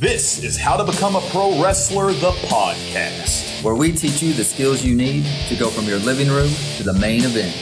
This is How to Become a Pro Wrestler, the podcast. where we teach you the skills you need to go from your living room to the main event.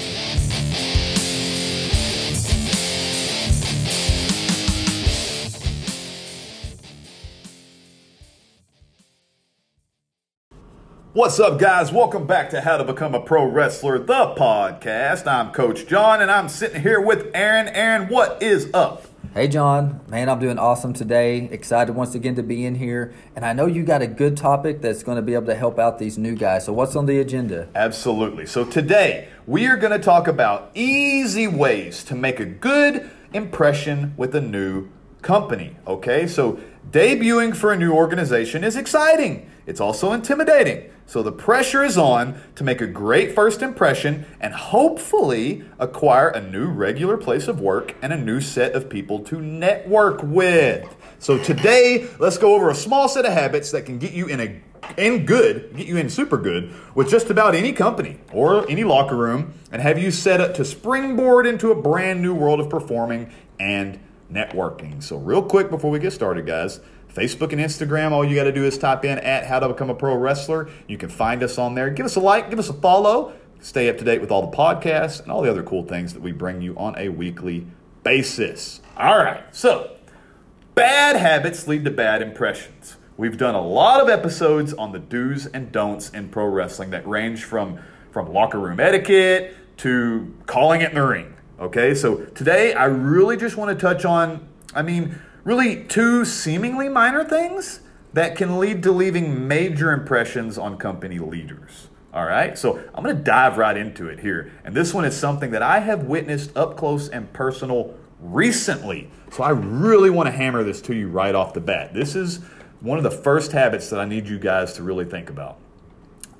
What's up, guys? Welcome back to How to Become a Pro Wrestler, the podcast. I'm Coach John, and I'm sitting here with Aaron. Aaron, what is up? Hey, John, man, I'm doing awesome today. Excited once again to be in here. And I know you got a good topic that's going to be able to help out these new guys. So, what's on the agenda? Absolutely. So, today we are going to talk about easy ways to make a good impression with a new company. Okay, so debuting for a new organization is exciting, it's also intimidating. So, the pressure is on to make a great first impression and hopefully acquire a new regular place of work and a new set of people to network with. So, today, let's go over a small set of habits that can get you in a in good, get you in super good with just about any company or any locker room and have you set up to springboard into a brand new world of performing and networking. So, real quick before we get started, guys, Facebook and Instagram, all you got to do is type in at how to become a pro wrestler. You can find us on there. Give us a like, give us a follow, stay up to date with all the podcasts and all the other cool things that we bring you on a weekly basis. All right, so Bad habits lead to bad impressions. We've done a lot of episodes on the do's and don'ts in pro wrestling that range from, from locker room etiquette to calling it in the ring. Okay, so today I really just want to touch on, I mean, really two seemingly minor things that can lead to leaving major impressions on company leaders. All right, so I'm going to dive right into it here. And this one is something that I have witnessed up close and personal recently. So I really want to hammer this to you right off the bat. This is one of the first habits that I need you guys to really think about.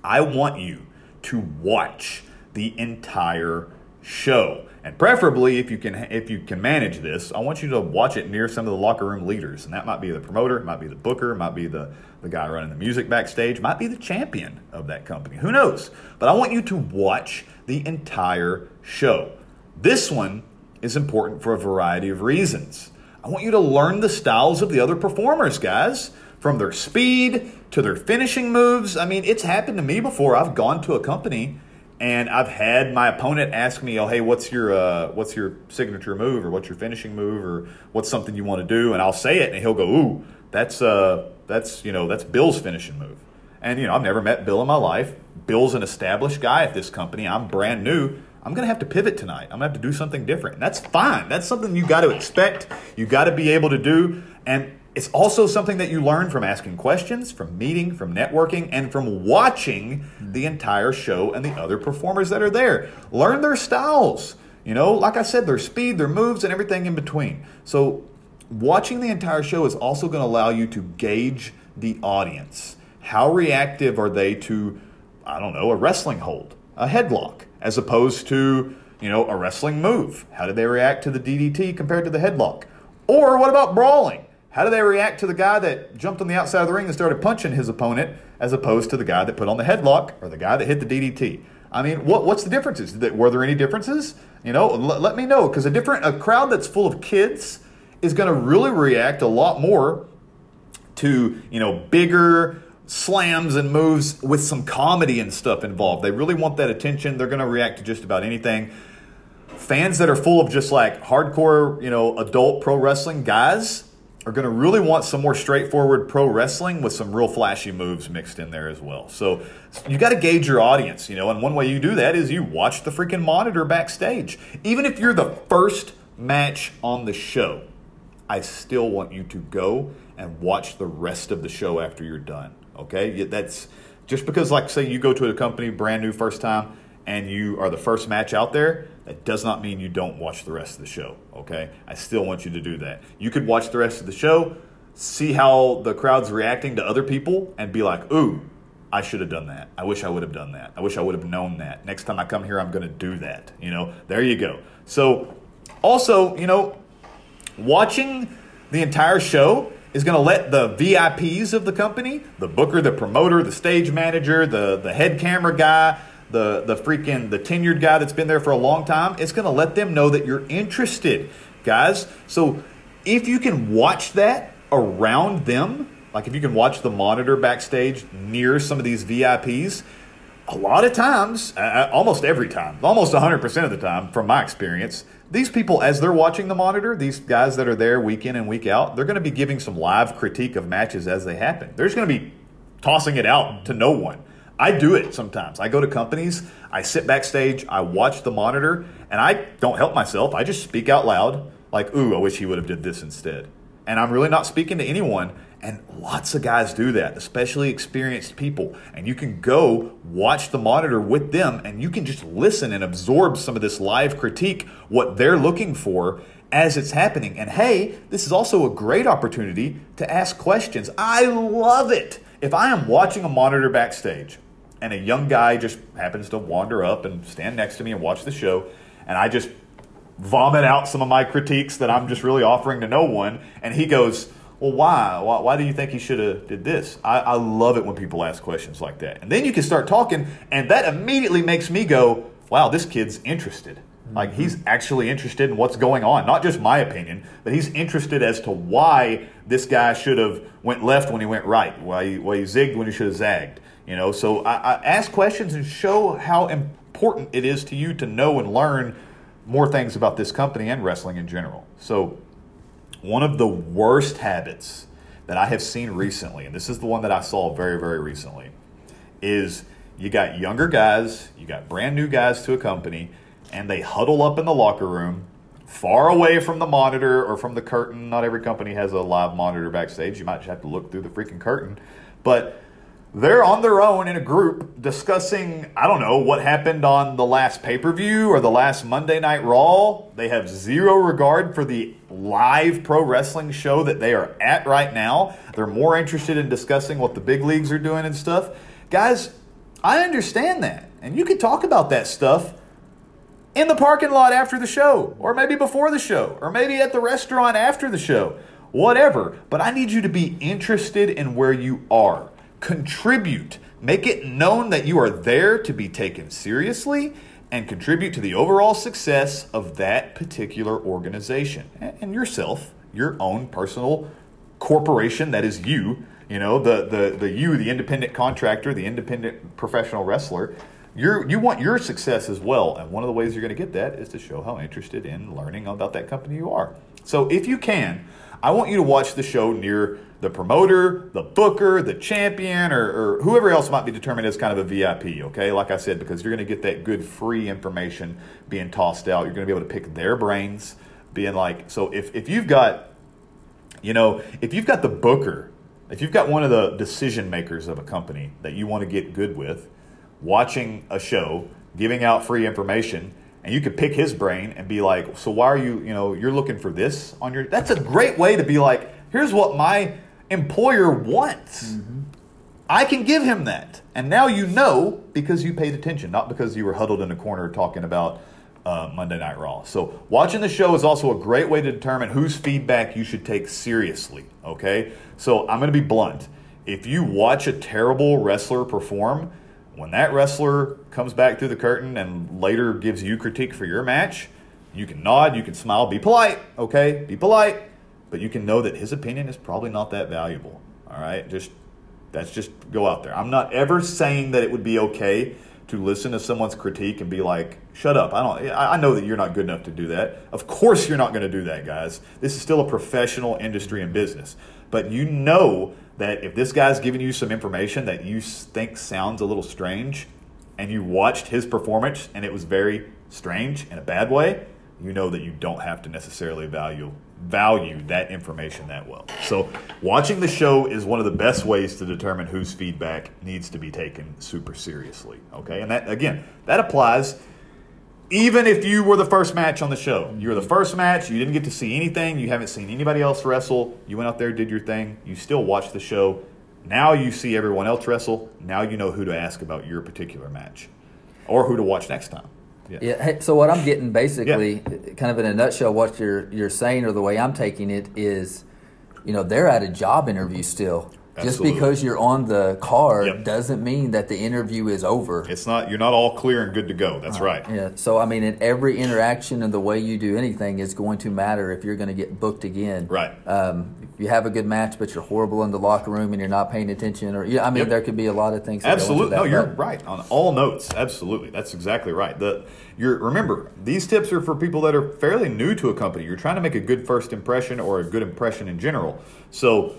I want you to watch the entire show. And preferably if you can if you can manage this, I want you to watch it near some of the locker room leaders. And that might be the promoter, it might be the booker, might be the, the guy running the music backstage, might be the champion of that company. Who knows? But I want you to watch the entire show. This one is important for a variety of reasons. I want you to learn the styles of the other performers, guys, from their speed to their finishing moves. I mean, it's happened to me before. I've gone to a company and I've had my opponent ask me, "Oh, hey, what's your uh, what's your signature move, or what's your finishing move, or what's something you want to do?" And I'll say it, and he'll go, "Ooh, that's uh, that's you know that's Bill's finishing move." And you know, I've never met Bill in my life. Bill's an established guy at this company. I'm brand new. I'm to have to pivot tonight. I'm to have to do something different. And that's fine. That's something you got to expect. You got to be able to do. And it's also something that you learn from asking questions, from meeting, from networking, and from watching the entire show and the other performers that are there. Learn their styles. You know, like I said, their speed, their moves, and everything in between. So, watching the entire show is also going to allow you to gauge the audience. How reactive are they to, I don't know, a wrestling hold, a headlock, as opposed to, you know, a wrestling move? How did they react to the DDT compared to the headlock? Or what about brawling? How do they react to the guy that jumped on the outside of the ring and started punching his opponent as opposed to the guy that put on the headlock or the guy that hit the DDT? I mean, what, what's the differences? Were there any differences? You know, let, let me know because a different a crowd that's full of kids is going to really react a lot more to you know bigger slams and moves with some comedy and stuff involved. They really want that attention. They're going to react to just about anything. Fans that are full of just like hardcore, you know, adult pro wrestling guys are going to really want some more straightforward pro wrestling with some real flashy moves mixed in there as well. So you got to gauge your audience, you know, and one way you do that is you watch the freaking monitor backstage. Even if you're the first match on the show, I still want you to go and watch the rest of the show after you're done. Okay, that's just because, like, say you go to a company brand new first time and you are the first match out there. That does not mean you don't watch the rest of the show. Okay, I still want you to do that. You could watch the rest of the show, see how the crowd's reacting to other people, and be like, "Ooh, I should have done that. I wish I would have done that. I wish I would have known that. Next time I come here, I'm going to do that." You know, there you go. So, also, you know, watching the entire show is going to let the VIPs of the company, the booker, the promoter, the stage manager, the the head camera guy, the the freaking the tenured guy that's been there for a long time, it's going to let them know that you're interested, guys. So if you can watch that around them, like if you can watch the monitor backstage near some of these VIPs, a lot of times, uh, almost every time, almost 100% of the time, from my experience, these people, as they're watching the monitor, these guys that are there week in and week out, they're going to be giving some live critique of matches as they happen. They're just going to be tossing it out to no one. I do it sometimes. I go to companies, I sit backstage, I watch the monitor, and I don't help myself. I just speak out loud, like, ooh, I wish he would have did this instead. And I'm really not speaking to anyone. And lots of guys do that, especially experienced people. And you can go watch the monitor with them and you can just listen and absorb some of this live critique, what they're looking for as it's happening. And hey, this is also a great opportunity to ask questions. I love it. If I am watching a monitor backstage and a young guy just happens to wander up and stand next to me and watch the show, and I just vomit out some of my critiques that I'm just really offering to no one, and he goes, well, why? why? Why, do you think he should have did this? I, I love it when people ask questions like that. And then you can start talking, and that immediately makes me go, wow, this kid's interested. Like he's mm-hmm. actually interested in what's going on. Not just my opinion, but he's interested as to why this guy should have went left when he went right, why he, why he zigged when he should have zagged. You know, so I, I ask questions and show how important it is to you to know and learn more things about this company and wrestling in general. So one of the worst habits that I have seen recently, and this is the one that I saw very, very recently, is you got younger guys, you got brand new guys to a company, and they huddle up in the locker room, far away from the monitor or from the curtain. Not every company has a live monitor backstage. You might just have to look through the freaking curtain. But they're on their own in a group discussing, I don't know, what happened on the last pay per view or the last Monday Night Raw. They have zero regard for the live pro wrestling show that they are at right now. They're more interested in discussing what the big leagues are doing and stuff. Guys, I understand that. And you can talk about that stuff in the parking lot after the show, or maybe before the show, or maybe at the restaurant after the show, whatever. But I need you to be interested in where you are contribute. Make it known that you are there to be taken seriously and contribute to the overall success of that particular organization and yourself, your own personal corporation that is you, you know, the the the you, the independent contractor, the independent professional wrestler. You're, you want your success as well, and one of the ways you're going to get that is to show how interested in learning about that company you are. So, if you can, I want you to watch the show near the promoter, the booker, the champion, or, or, whoever else might be determined as kind of a VIP, okay? Like I said, because you're going to get that good free information being tossed out. You're going to be able to pick their brains, being like, so if, if you've got, you know, if you've got the booker, if you've got one of the decision makers of a company that you want to get good with, watching a show, giving out free information, and you could pick his brain and be like, so why are you, you know, you're looking for this on your, that's a great way to be like, here's what my employer wants. Mm-hmm. I can give him that. And now you know because you paid attention, not because you were huddled in a corner talking about uh, Monday Night Raw. So, watching the show is also a great way to determine whose feedback you should take seriously. Okay? So, I'm going to be blunt. If you watch a terrible wrestler perform, when that wrestler comes back through the curtain and later gives you critique for your match, you can nod, you can smile, be polite, okay? Be polite but you can know that his opinion is probably not that valuable. All right, just that's just go out there. I'm not ever saying that it would be okay to listen to someone's critique and be like, "Shut up." I don't. I know that you're not good enough to do that. Of course, you're not going to do that, guys. This is still a professional industry and business. But you know that if this guy's giving you some information that you think sounds a little strange, and you watched his performance and it was very strange in a bad way, you know that you don't have to necessarily value value that information that well. So, watching the show is one of the best ways to determine whose feedback needs to be taken super seriously. Okay, and that again, that applies even if you were the first match on the show. You were the first match, you didn't get to see anything, you haven't seen anybody else wrestle, you went out there, did your thing, you still watched the show. Now you see everyone else wrestle. Now you know who to ask about your particular match or who to watch next time. Yeah. yeah hey, so what I'm getting basically, yeah. kind of in a nutshell, what you're you're saying or the way I'm taking it is, you know, they're at a job interview still. Just because you're on the card Yep. doesn't mean that the interview is over. It's not you're not all clear and good to go. That's right. Yeah. So I mean, in every interaction and the way you do anything is going to matter if you're going to get booked again. Right. Um, if you have a good match, but you're horrible in the locker room and you're not paying attention, or yeah, I mean, Yep. there could be a lot of things. That go into Absolutely. No, you're but- right on all notes. Absolutely. That's exactly right. The you're remember, these tips are for people that are fairly new to a company. You're trying to make a good first impression or a good impression in general. So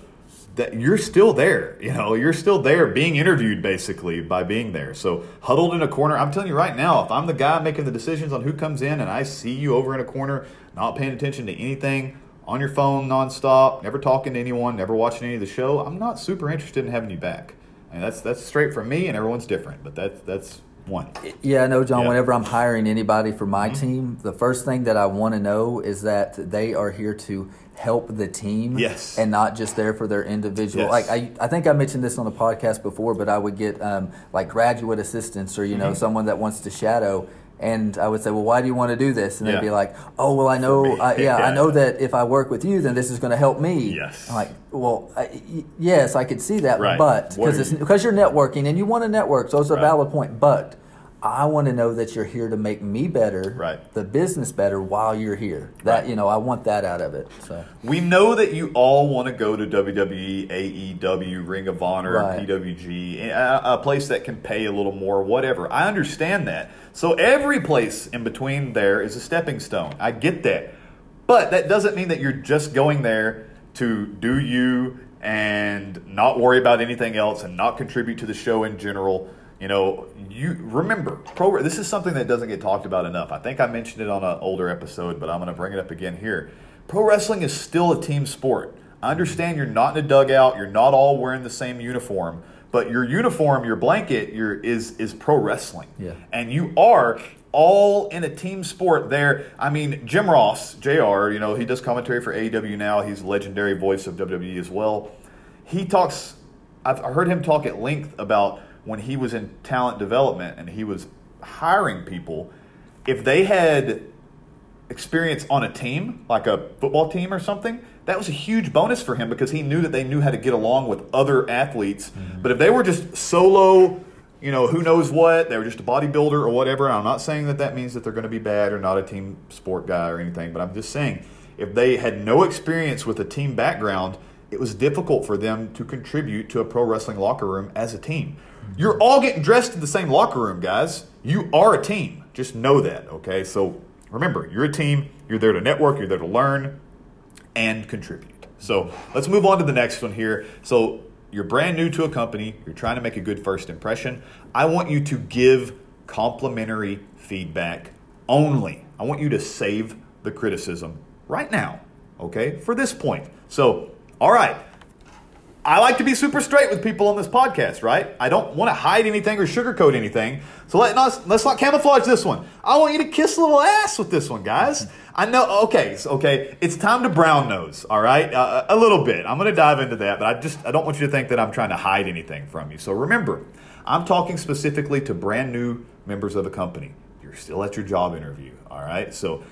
that you're still there, you know, you're still there being interviewed basically by being there. So huddled in a corner, I'm telling you right now, if I'm the guy making the decisions on who comes in and I see you over in a corner, not paying attention to anything, on your phone nonstop, never talking to anyone, never watching any of the show, I'm not super interested in having you back. And that's that's straight from me, and everyone's different, but that's that's one. Yeah, I know, John. Yeah. Mm-hmm. Whenever I'm hiring anybody for my team, the first thing that I want to know is that they are here to help the team, Yes. and not just there for their individual. Yes. Like I, I think I mentioned this on the podcast before, but I would get um, like graduate assistants or you Mm-hmm. know someone that wants to shadow. And I would say, well, why do you want to do this? And Yeah. they'd be like, oh, well, I know. I, yeah, Yeah. I know that if I work with you, then this is going to help me. Yes. I'm like, well, I, yes, I could see that, Right. but because it's you- because you're networking and you want to network, so it's a Right. valid point. But I want to know that you're here to make me better, Right. the business better while you're here. That Right. you know, I want that out of it. So We know that you all want to go to WWE, AEW, Ring of Honor, Right. PWG, a, a place that can pay a little more, whatever. I understand that. So every place in between there is a stepping stone. I get that. But that doesn't mean that you're just going there to do you and not worry about anything else and not contribute to the show in general. You know, you remember pro. This is something that doesn't get talked about enough. I think I mentioned it on an older episode, but I'm going to bring it up again here. Pro wrestling is still a team sport. I understand you're not in a dugout. You're not all wearing the same uniform, but your uniform, your blanket, your is is pro wrestling. Yeah. And you are all in a team sport there. I mean, Jim Ross, JR, you know, he does commentary for AEW now. He's a legendary voice of WWE as well. He talks, I've heard him talk at length about when he was in talent development and he was hiring people. If they had experience on a team, like a football team or something, that was a huge bonus for him because he knew that they knew how to get along with other athletes. Mm-hmm. But if they were just solo, you know, who knows what, they were just a bodybuilder or whatever, and I'm not saying that that means that they're going to be bad or not a team sport guy or anything, but I'm just saying if they had no experience with a team background, it was difficult for them to contribute to a pro wrestling locker room as a team. You're all getting dressed in the same locker room, guys. You are a team. Just know that, okay? So remember, you're a team. You're there to network. You're there to learn and contribute. So let's move on to the next one here. So you're brand new to a company. You're trying to make a good first impression. I want you to give complimentary feedback only. I want you to save the criticism right now, okay, for this point. So, all right. I like to be super straight with people on this podcast, right? I don't want to hide anything or sugarcoat anything. So let not, let's not camouflage this one. I want you to kiss a little ass with this one, guys. I know. Okay, okay. It's time to brown nose. All right, uh, a little bit. I'm going to dive into that, but I just I don't want you to think that I'm trying to hide anything from you. So remember, I'm talking specifically to brand new members of a company. You're still at your job interview. All right, so.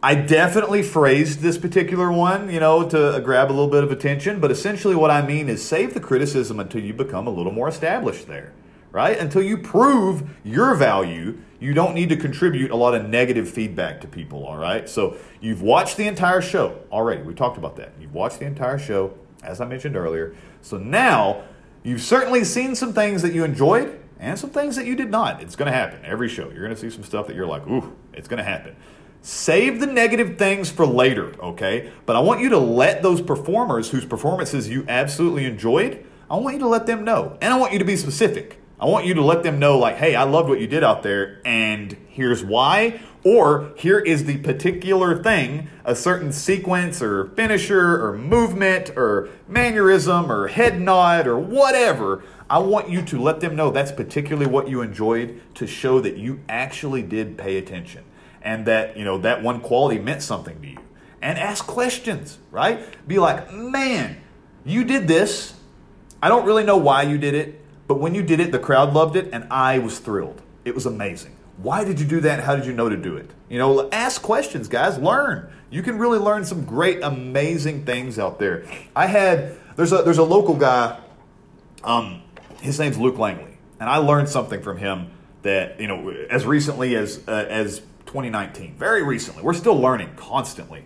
I definitely phrased this particular one, you know, to uh, grab a little bit of attention, but essentially what I mean is save the criticism until you become a little more established there, right? Until you prove your value, you don't need to contribute a lot of negative feedback to people, all right? So you've watched the entire show already. We talked about that. You've watched the entire show, as I mentioned earlier. So now you've certainly seen some things that you enjoyed and some things that you did not. It's going to happen every show. You're going to see some stuff that you're like, ooh, it's going to happen. Save the negative things for later, okay? But I want you to let those performers whose performances you absolutely enjoyed, I want you to let them know. And I want you to be specific. I want you to let them know, like, hey, I loved what you did out there, and here's why. Or here is the particular thing, a certain sequence or finisher or movement or mannerism or head nod or whatever. I want you to let them know that's particularly what you enjoyed to show that you actually did pay attention and that you know that one quality meant something to you. And ask questions right? Be like man you did this. I don't really know why you did it but when you did it the crowd loved it and i was thrilled. It was amazing. Why did you do that how did you know to do it? You know ask questions guys. Learn. You can really learn some great amazing things out there. I had there's a there's a local guy Um, his name's Luke Langley, and I learned something from him that you know as recently as uh, as 2019, very recently. We're still learning constantly,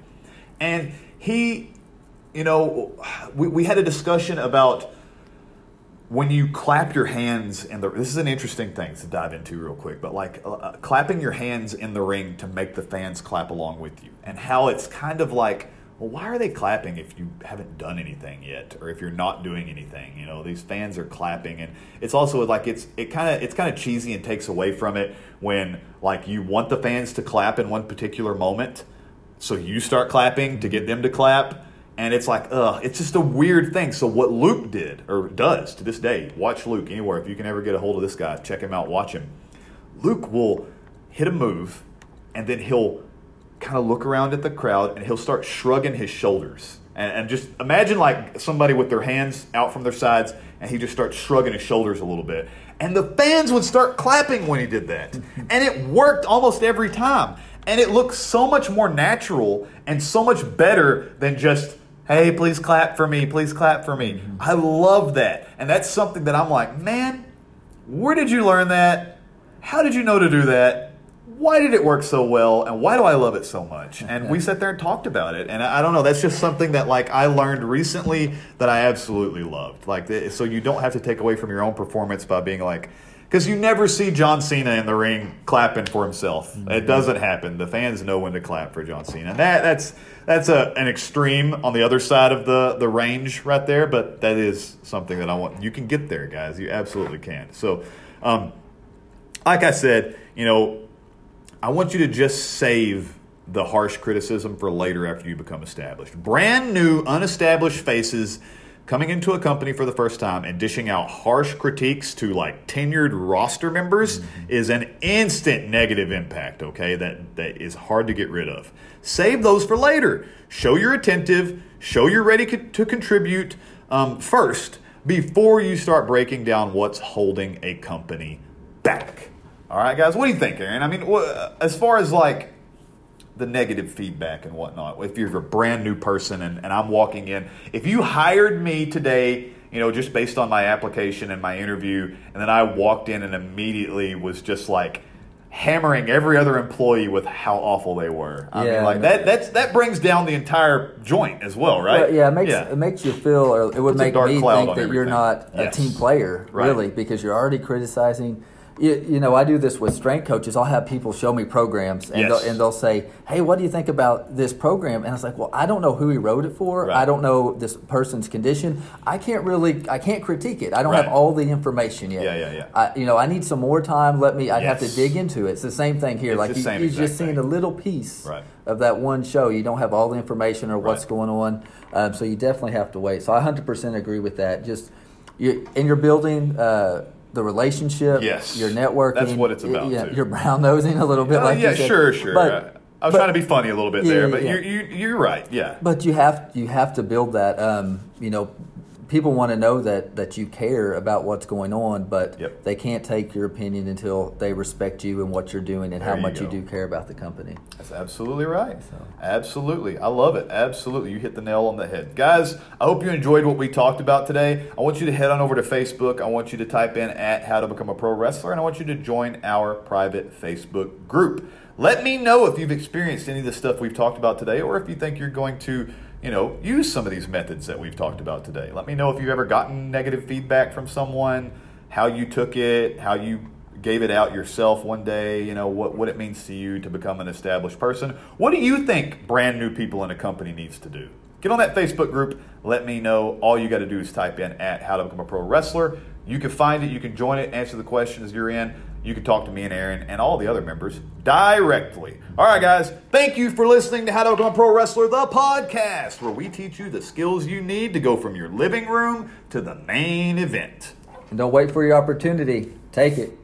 and he, you know, we, we had a discussion about when you clap your hands in the this is an interesting thing to dive into real quick but like uh, clapping your hands in the ring to make the fans clap along with you and how it's kind of like well why are they clapping if you haven't done anything yet or if you're not doing anything you know these fans are clapping and it's also like it's it kind of it's kind of cheesy and takes away from it when like you want the fans to clap in one particular moment so you start clapping to get them to clap and it's like, ugh, it's just a weird thing. So what Luke did or does to this day, watch Luke anywhere. If you can ever get a hold of this guy, check him out, watch him. Luke will hit a move, and then he'll kind of look around at the crowd and he'll start shrugging his shoulders. And, and just imagine like somebody with their hands out from their sides, and he just starts shrugging his shoulders a little bit. And the fans would start clapping when he did that. And it worked almost every time. And it looked so much more natural and so much better than just Hey, please clap for me. Please clap for me. Mm-hmm. I love that. And that's something that I'm like, man, where did you learn that? How did you know to do that? Why did it work so well? And why do I love it so much? And we sat there and talked about it. And I don't know, that's just something that like I learned recently that I absolutely loved. Like, so you don't have to take away from your own performance by being like, because you never see John Cena in the ring clapping for himself. Mm-hmm. It doesn't happen. The fans know when to clap for John Cena. And that that's that's a, an extreme on the other side of the the range right there. But that is something that I want. You can get there, guys. You absolutely can. So, um, like I said, you know, I want you to just save the harsh criticism for later after you become established. Brand new, unestablished faces coming into a company for the first time and dishing out harsh critiques to like tenured roster members mm-hmm. is an instant negative impact, okay? That that is hard to get rid of. Save those for later. Show you're attentive, show you're ready co- to contribute um, first before you start breaking down what's holding a company back. All right, guys, what do you think, Aaron? I mean, as far as like the negative feedback and whatnot. If you're a brand new person and, and I'm walking in, if you hired me today, you know, just based on my application and my interview, and then I walked in and immediately was just like hammering every other employee with how awful they were. I yeah, mean, like that that's that brings down the entire joint as well, right? Well, yeah, it makes yeah. it makes you feel or it would make me think that everything. you're not yes. a team player, right. really, because you're already criticizing you, you, know, I do this with strength coaches. I'll have people show me programs, and, yes. they'll, and they'll say, "Hey, what do you think about this program?" And I was like, "Well, I don't know who he wrote it for. Right. I don't know this person's condition. I can't really, I can't critique it. I don't right. have all the information yet. Yeah, yeah, yeah. I, you know, I need some more time. Let me. I'd yes. have to dig into it. It's the same thing here. It's like you, are just seeing a little piece right. of that one show. You don't have all the information or what's going on. Um, so you definitely have to wait. So I 100% agree with that. Just you, in your building. Uh, the relationship, yes, your networking. That's what it's about. Yeah, you're brown nosing a little bit, uh, like yeah, sure, sure. But, I was but, trying to be funny a little bit yeah, there, but yeah. you're, you, are right. Yeah. But you have you have to build that. Um, you know, people want to know that that you care about what's going on, but yep. they can't take your opinion until they respect you and what you're doing and there how you much go. you do care about the company. That's absolutely right. So. Absolutely. I love it. Absolutely. You hit the nail on the head. Guys, I hope you enjoyed what we talked about today. I want you to head on over to Facebook. I want you to type in at how to become a pro wrestler and I want you to join our private Facebook group. Let me know if you've experienced any of the stuff we've talked about today or if you think you're going to you know, use some of these methods that we've talked about today. Let me know if you've ever gotten negative feedback from someone, how you took it, how you gave it out yourself one day, you know, what, what it means to you to become an established person. What do you think brand new people in a company needs to do? Get on that Facebook group. Let me know. All you got to do is type in at how to become a pro wrestler. You can find it, you can join it, answer the questions you're in you can talk to me and Aaron and all the other members directly. All right, guys, thank you for listening to How to Become a Pro Wrestler, the podcast, where we teach you the skills you need to go from your living room to the main event. And don't wait for your opportunity, take it.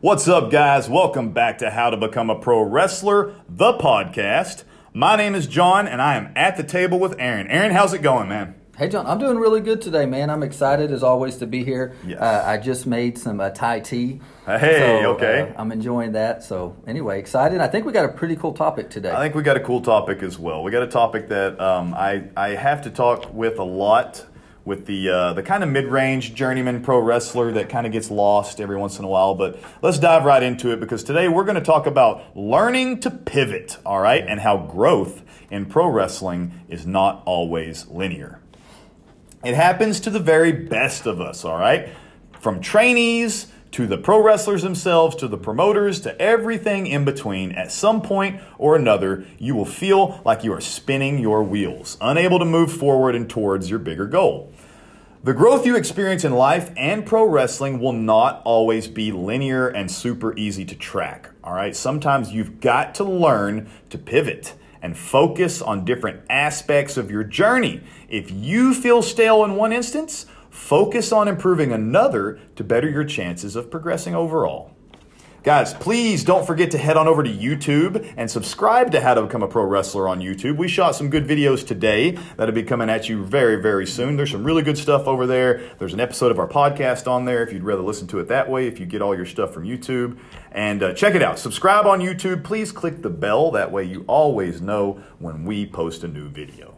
What's up, guys? Welcome back to How to Become a Pro Wrestler, the podcast. My name is John, and I am at the table with Aaron. Aaron, how's it going, man? Hey John, I'm doing really good today, man. I'm excited as always to be here. Yes. Uh, I just made some uh, Thai tea. Hey, so, okay. Uh, I'm enjoying that. So anyway, excited. I think we got a pretty cool topic today. I think we got a cool topic as well. We got a topic that um, I I have to talk with a lot with the uh, the kind of mid range journeyman pro wrestler that kind of gets lost every once in a while. But let's dive right into it because today we're going to talk about learning to pivot, all right, and how growth in pro wrestling is not always linear. It happens to the very best of us, all right, from trainees to the pro wrestlers themselves, to the promoters, to everything in between, at some point or another, you will feel like you are spinning your wheels, unable to move forward and towards your bigger goal. The growth you experience in life and pro wrestling will not always be linear and super easy to track. All right, sometimes you've got to learn to pivot and focus on different aspects of your journey. If you feel stale in one instance, Focus on improving another to better your chances of progressing overall. Guys, please don't forget to head on over to YouTube and subscribe to How to Become a Pro Wrestler on YouTube. We shot some good videos today that'll be coming at you very, very soon. There's some really good stuff over there. There's an episode of our podcast on there if you'd rather listen to it that way, if you get all your stuff from YouTube. And uh, check it out. Subscribe on YouTube. Please click the bell. That way you always know when we post a new video.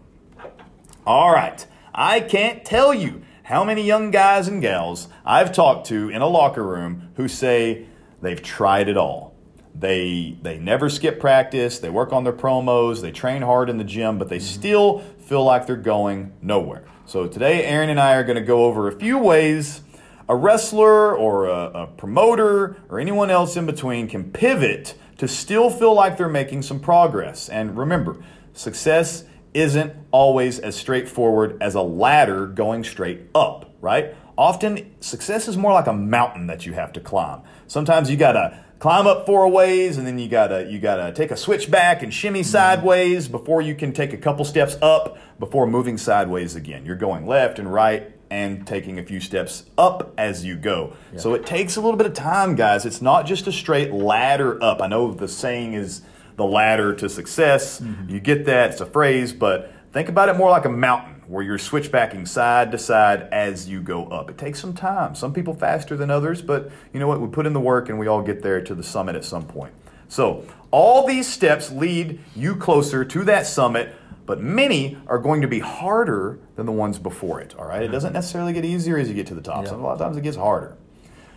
All right. I can't tell you how many young guys and gals I've talked to in a locker room who say they've tried it all. They they never skip practice, they work on their promos, they train hard in the gym, but they mm-hmm. still feel like they're going nowhere. So today Aaron and I are going to go over a few ways a wrestler or a, a promoter or anyone else in between can pivot to still feel like they're making some progress. And remember, success isn't always as straightforward as a ladder going straight up, right? Often success is more like a mountain that you have to climb. Sometimes you gotta climb up four ways and then you gotta you gotta take a switch back and shimmy mm-hmm. sideways before you can take a couple steps up before moving sideways again. You're going left and right and taking a few steps up as you go. Yeah. So it takes a little bit of time, guys. It's not just a straight ladder up. I know the saying is the ladder to success. Mm-hmm. You get that, it's a phrase, but think about it more like a mountain where you're switchbacking side to side as you go up. It takes some time. Some people faster than others, but you know what? We put in the work and we all get there to the summit at some point. So, all these steps lead you closer to that summit, but many are going to be harder than the ones before it, all right? It doesn't mm-hmm. necessarily get easier as you get to the top. Yeah. Some, a lot of times it gets harder.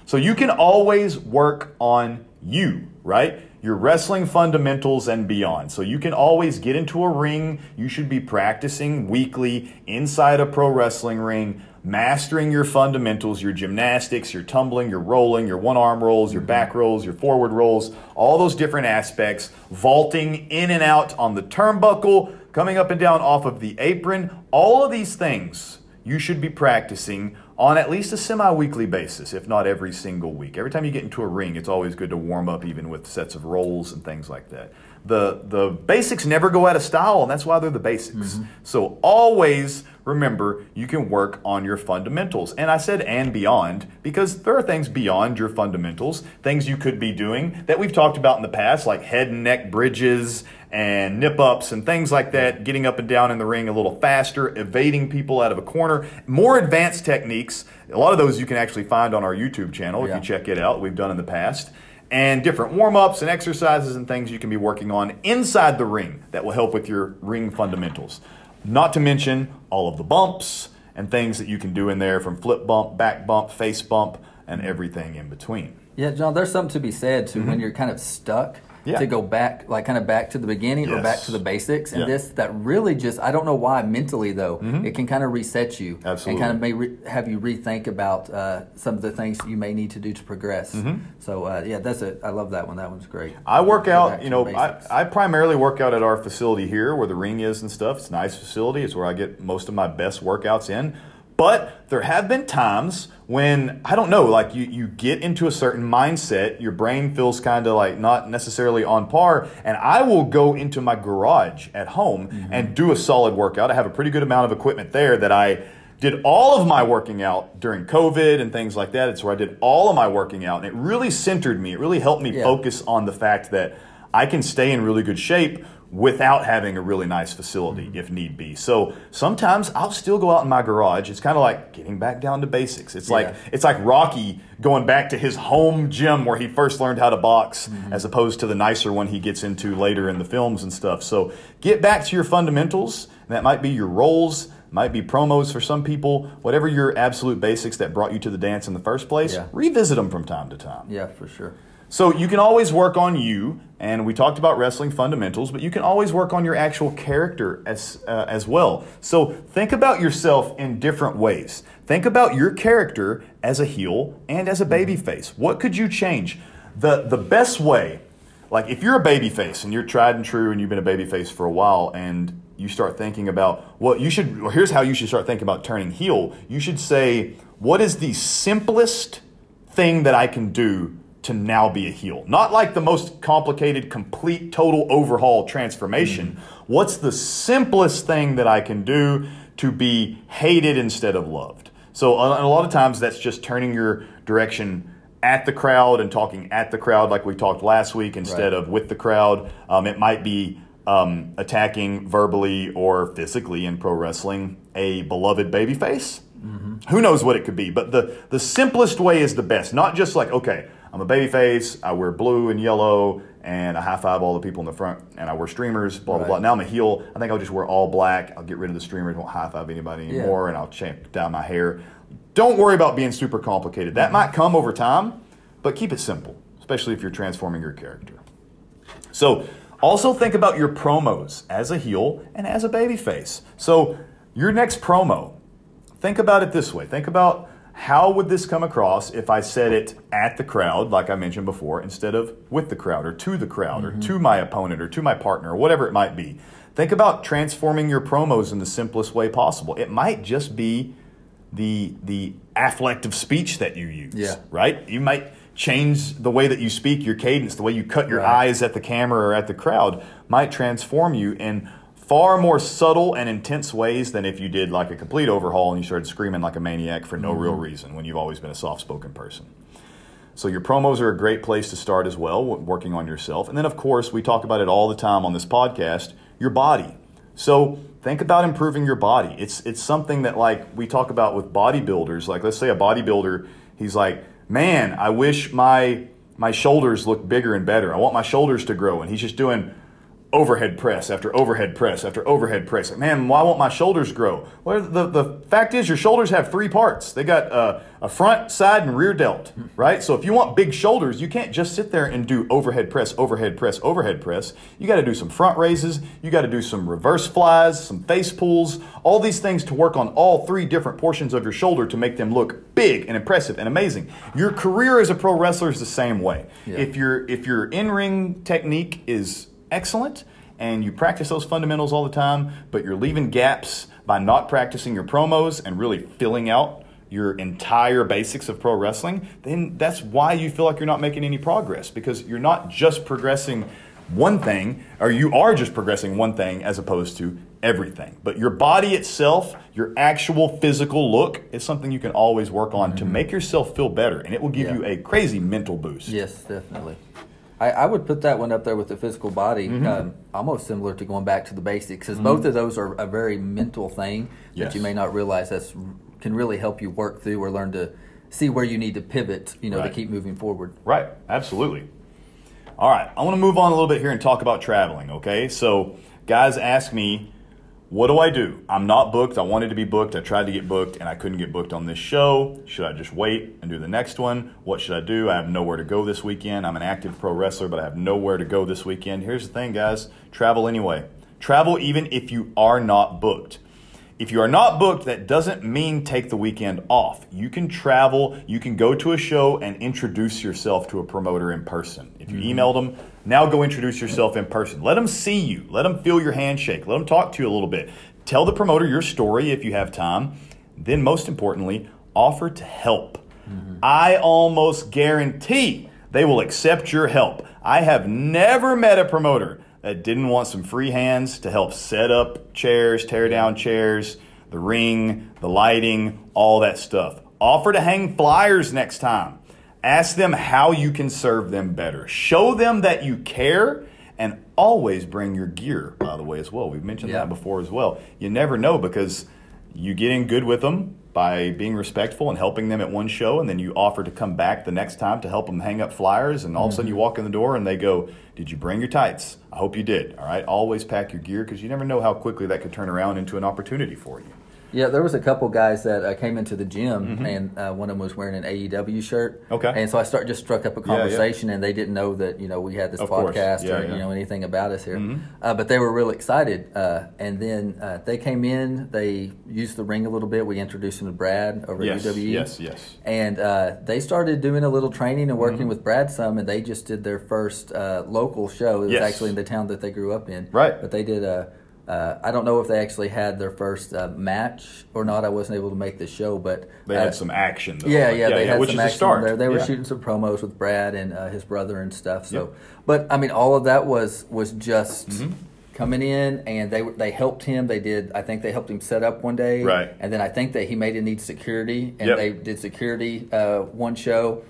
So, you can always work on you, right? Your wrestling fundamentals and beyond. So you can always get into a ring. You should be practicing weekly inside a pro wrestling ring, mastering your fundamentals, your gymnastics, your tumbling, your rolling, your one arm rolls, your back mm-hmm. rolls, your forward rolls, all those different aspects, vaulting in and out on the turnbuckle, coming up and down off of the apron. All of these things you should be practicing on at least a semi weekly basis, if not every single week. Every time you get into a ring, it's always good to warm up, even with sets of rolls and things like that. The, the basics never go out of style, and that's why they're the basics. Mm-hmm. So always remember you can work on your fundamentals. And I said and beyond because there are things beyond your fundamentals, things you could be doing that we've talked about in the past, like head and neck bridges and nip ups and things like that, getting up and down in the ring a little faster, evading people out of a corner, more advanced techniques. A lot of those you can actually find on our YouTube channel if yeah. you check it out, we've done in the past. And different warm ups and exercises and things you can be working on inside the ring that will help with your ring fundamentals. Not to mention all of the bumps and things that you can do in there from flip bump, back bump, face bump, and everything in between. Yeah, John, there's something to be said to mm-hmm. when you're kind of stuck yeah. to go back, like kind of back to the beginning yes. or back to the basics. And yeah. this, that really just, I don't know why mentally though, mm-hmm. it can kind of reset you Absolutely. and kind of may re- have you rethink about uh, some of the things you may need to do to progress. Mm-hmm. So uh, yeah, that's it. I love that one. That one's great. I work out, you know, I, I primarily work out at our facility here where the ring is and stuff. It's a nice facility. It's where I get most of my best workouts in. But there have been times when, I don't know, like you, you get into a certain mindset, your brain feels kind of like not necessarily on par, and I will go into my garage at home mm-hmm. and do a solid workout. I have a pretty good amount of equipment there that I did all of my working out during COVID and things like that. It's where I did all of my working out, and it really centered me. It really helped me yeah. focus on the fact that I can stay in really good shape without having a really nice facility mm-hmm. if need be. So sometimes I'll still go out in my garage. It's kind of like getting back down to basics. It's yeah. like it's like Rocky going back to his home gym where he first learned how to box mm-hmm. as opposed to the nicer one he gets into later in the films and stuff. So get back to your fundamentals. That might be your rolls, might be promos for some people, whatever your absolute basics that brought you to the dance in the first place, yeah. revisit them from time to time. Yeah, for sure. So you can always work on you, and we talked about wrestling fundamentals, but you can always work on your actual character as uh, as well. So think about yourself in different ways. Think about your character as a heel and as a baby face. What could you change? The the best way, like if you're a baby face and you're tried and true and you've been a baby face for a while and you start thinking about well you should or here's how you should start thinking about turning heel. You should say, what is the simplest thing that I can do to now be a heel. Not like the most complicated, complete, total overhaul transformation. Mm-hmm. What's the simplest thing that I can do to be hated instead of loved? So, a lot of times that's just turning your direction at the crowd and talking at the crowd like we talked last week instead right. of with the crowd. Um, it might be um, attacking verbally or physically in pro wrestling a beloved babyface. Mm-hmm. Who knows what it could be? But the, the simplest way is the best. Not just like, okay, I'm a babyface. I wear blue and yellow, and I high five all the people in the front, and I wear streamers. Blah blah right. blah. Now I'm a heel. I think I'll just wear all black. I'll get rid of the streamers. Won't high five anybody anymore, yeah. and I'll champ down my hair. Don't worry about being super complicated. That might come over time, but keep it simple, especially if you're transforming your character. So also think about your promos as a heel and as a babyface. So your next promo, think about it this way. Think about how would this come across if I said it at the crowd, like I mentioned before, instead of with the crowd or to the crowd mm-hmm. or to my opponent or to my partner or whatever it might be? Think about transforming your promos in the simplest way possible. It might just be the the afflect of speech that you use. Yeah. Right? You might change the way that you speak, your cadence, the way you cut your right. eyes at the camera or at the crowd might transform you in far more subtle and intense ways than if you did like a complete overhaul and you started screaming like a maniac for no mm-hmm. real reason when you've always been a soft spoken person. So your promos are a great place to start as well, working on yourself. And then of course, we talk about it all the time on this podcast, your body. So think about improving your body. It's it's something that like we talk about with bodybuilders. Like let's say a bodybuilder, he's like, "Man, I wish my my shoulders looked bigger and better. I want my shoulders to grow." And he's just doing overhead press after overhead press after overhead press. Like, man, why won't my shoulders grow? Well, the, the fact is, your shoulders have three parts. They got uh, a front, side, and rear delt, right? So if you want big shoulders, you can't just sit there and do overhead press, overhead press, overhead press. You got to do some front raises. You got to do some reverse flies, some face pulls, all these things to work on all three different portions of your shoulder to make them look big and impressive and amazing. Your career as a pro wrestler is the same way. Yeah. If your if your in ring technique is excellent and you practice those fundamentals all the time, but you're leaving gaps by not practicing your promos and really filling out your entire basics of pro wrestling, then that's why you feel like you're not making any progress because you're not just progressing one thing, or you are just progressing one thing as opposed to everything. But your body itself, your actual physical look, is something you can always work on mm-hmm. to make yourself feel better, and it will give yeah. you a crazy mental boost. Yes, definitely. I, I, would put that one up there with the physical body, mm-hmm. um, almost similar to going back to the basics, because mm-hmm. both of those are a very mental thing yes. that you may not realize that's can really help you work through or learn to see where you need to pivot, you know, right. to keep moving forward. Right, absolutely. All right, I want to move on a little bit here and talk about traveling. Okay, so guys ask me what do I do? I'm not booked. I wanted to be booked. I tried to get booked and I couldn't get booked on this show. Should I just wait and do the next one? What should I do? I have nowhere to go this weekend. I'm an active pro wrestler, but I have nowhere to go this weekend. Here's the thing, guys travel anyway. Travel even if you are not booked. If you are not booked, that doesn't mean take the weekend off. You can travel, you can go to a show and introduce yourself to a promoter in person. If you mm-hmm. emailed them, now go introduce yourself in person. Let them see you, let them feel your handshake, let them talk to you a little bit. Tell the promoter your story if you have time. Then, most importantly, offer to help. Mm-hmm. I almost guarantee they will accept your help. I have never met a promoter that didn't want some free hands to help set up chairs, tear down chairs, the ring, the lighting, all that stuff. Offer to hang flyers next time. Ask them how you can serve them better. Show them that you care and always bring your gear, by the way, as well. We've mentioned yeah. that before as well. You never know because you get in good with them by being respectful and helping them at one show, and then you offer to come back the next time to help them hang up flyers, and all mm-hmm. of a sudden you mm-hmm. walk in the door and they go, Did you bring your tights? I hope you did. All right, always pack your gear because you never know how quickly that could turn around into an opportunity for you. Yeah, there was a couple guys that uh, came into the gym, mm-hmm. and uh, one of them was wearing an AEW shirt. Okay. And so I start just struck up a conversation, yeah, yeah. and they didn't know that you know we had this of podcast or you know anything about us here, mm-hmm. Uh, but they were real excited. Uh, and then uh, they came in, they used the ring a little bit. We introduced them to Brad over yes, at UWE. Yes, yes. And they started doing a little training and working mm-hmm. with Brad some, and they just did their first local show. It was yes. actually in the town that they grew up in. Right. But they did a uh, I don't know if they actually had their first uh, match or not. I wasn't able to make the show, but they uh, had some action. Though. Yeah, yeah, they yeah, had some action there. They were yeah. shooting some promos with Brad and uh, his brother and stuff. So, yep. but I mean, all of that was was just mm-hmm. coming in, and they they helped him. They did. I think they helped him set up one day, right? And then I think that he made it need security, and yep. they did security uh, one show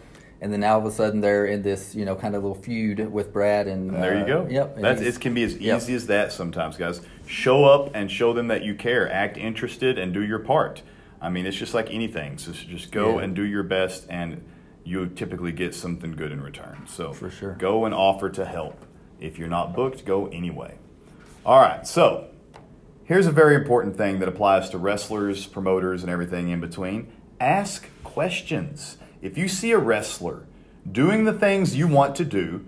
and then all of a sudden they're in this you know kind of little feud with Brad and, and there you go. Uh, yep, that's it can be as easy yep. as that sometimes, guys. Show up and show them that you care. Act interested and do your part. I mean, it's just like anything. So just go yeah. and do your best, and you typically get something good in return. So for sure, go and offer to help. If you're not booked, go anyway. All right, so here's a very important thing that applies to wrestlers, promoters, and everything in between. Ask questions. If you see a wrestler doing the things you want to do,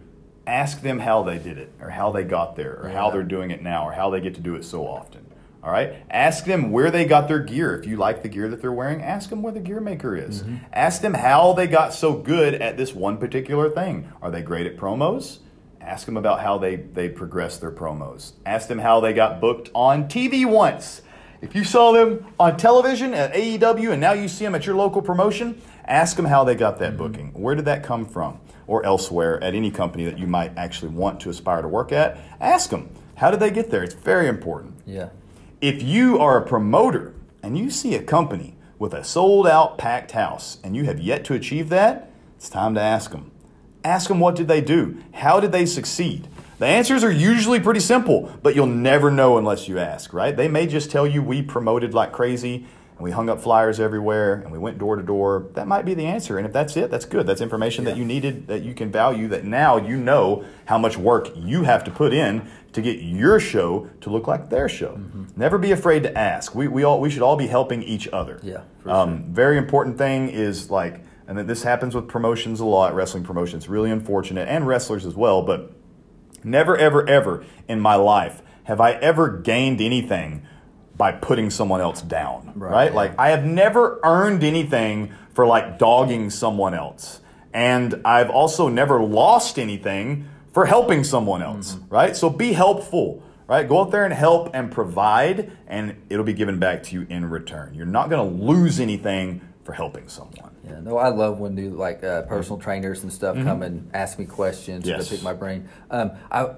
ask them how they did it, or how they got there, or how they're doing it now, or how they get to do it so often. All right? Ask them where they got their gear. If you like the gear that they're wearing, ask them where the gear maker is. Mm-hmm. Ask them how they got so good at this one particular thing. Are they great at promos? Ask them about how they, they progress their promos. Ask them how they got booked on TV once. If you saw them on television at AEW and now you see them at your local promotion, Ask them how they got that mm-hmm. booking. Where did that come from? Or elsewhere at any company that you might actually want to aspire to work at. Ask them, how did they get there? It's very important. Yeah. If you are a promoter and you see a company with a sold out packed house and you have yet to achieve that, it's time to ask them. Ask them what did they do? How did they succeed? The answers are usually pretty simple, but you'll never know unless you ask, right? They may just tell you we promoted like crazy and we hung up flyers everywhere and we went door to door, that might be the answer. And if that's it, that's good. That's information yeah. that you needed that you can value that now you know how much work you have to put in to get your show to look like their show. Mm-hmm. Never be afraid to ask. We, we all we should all be helping each other. Yeah. Um, sure. Very important thing is like, and this happens with promotions a lot, wrestling promotions. Really unfortunate, and wrestlers as well. But never, ever, ever in my life have I ever gained anything by putting someone else down, right? right? Yeah. Like I have never earned anything for like dogging someone else. And I've also never lost anything for helping someone else, mm-hmm. right? So be helpful, right? Go out there and help and provide and it'll be given back to you in return. You're not going to lose anything for helping someone. Yeah, no, I love when new like uh, personal trainers and stuff mm-hmm. come and ask me questions yes. to pick my brain. Um, I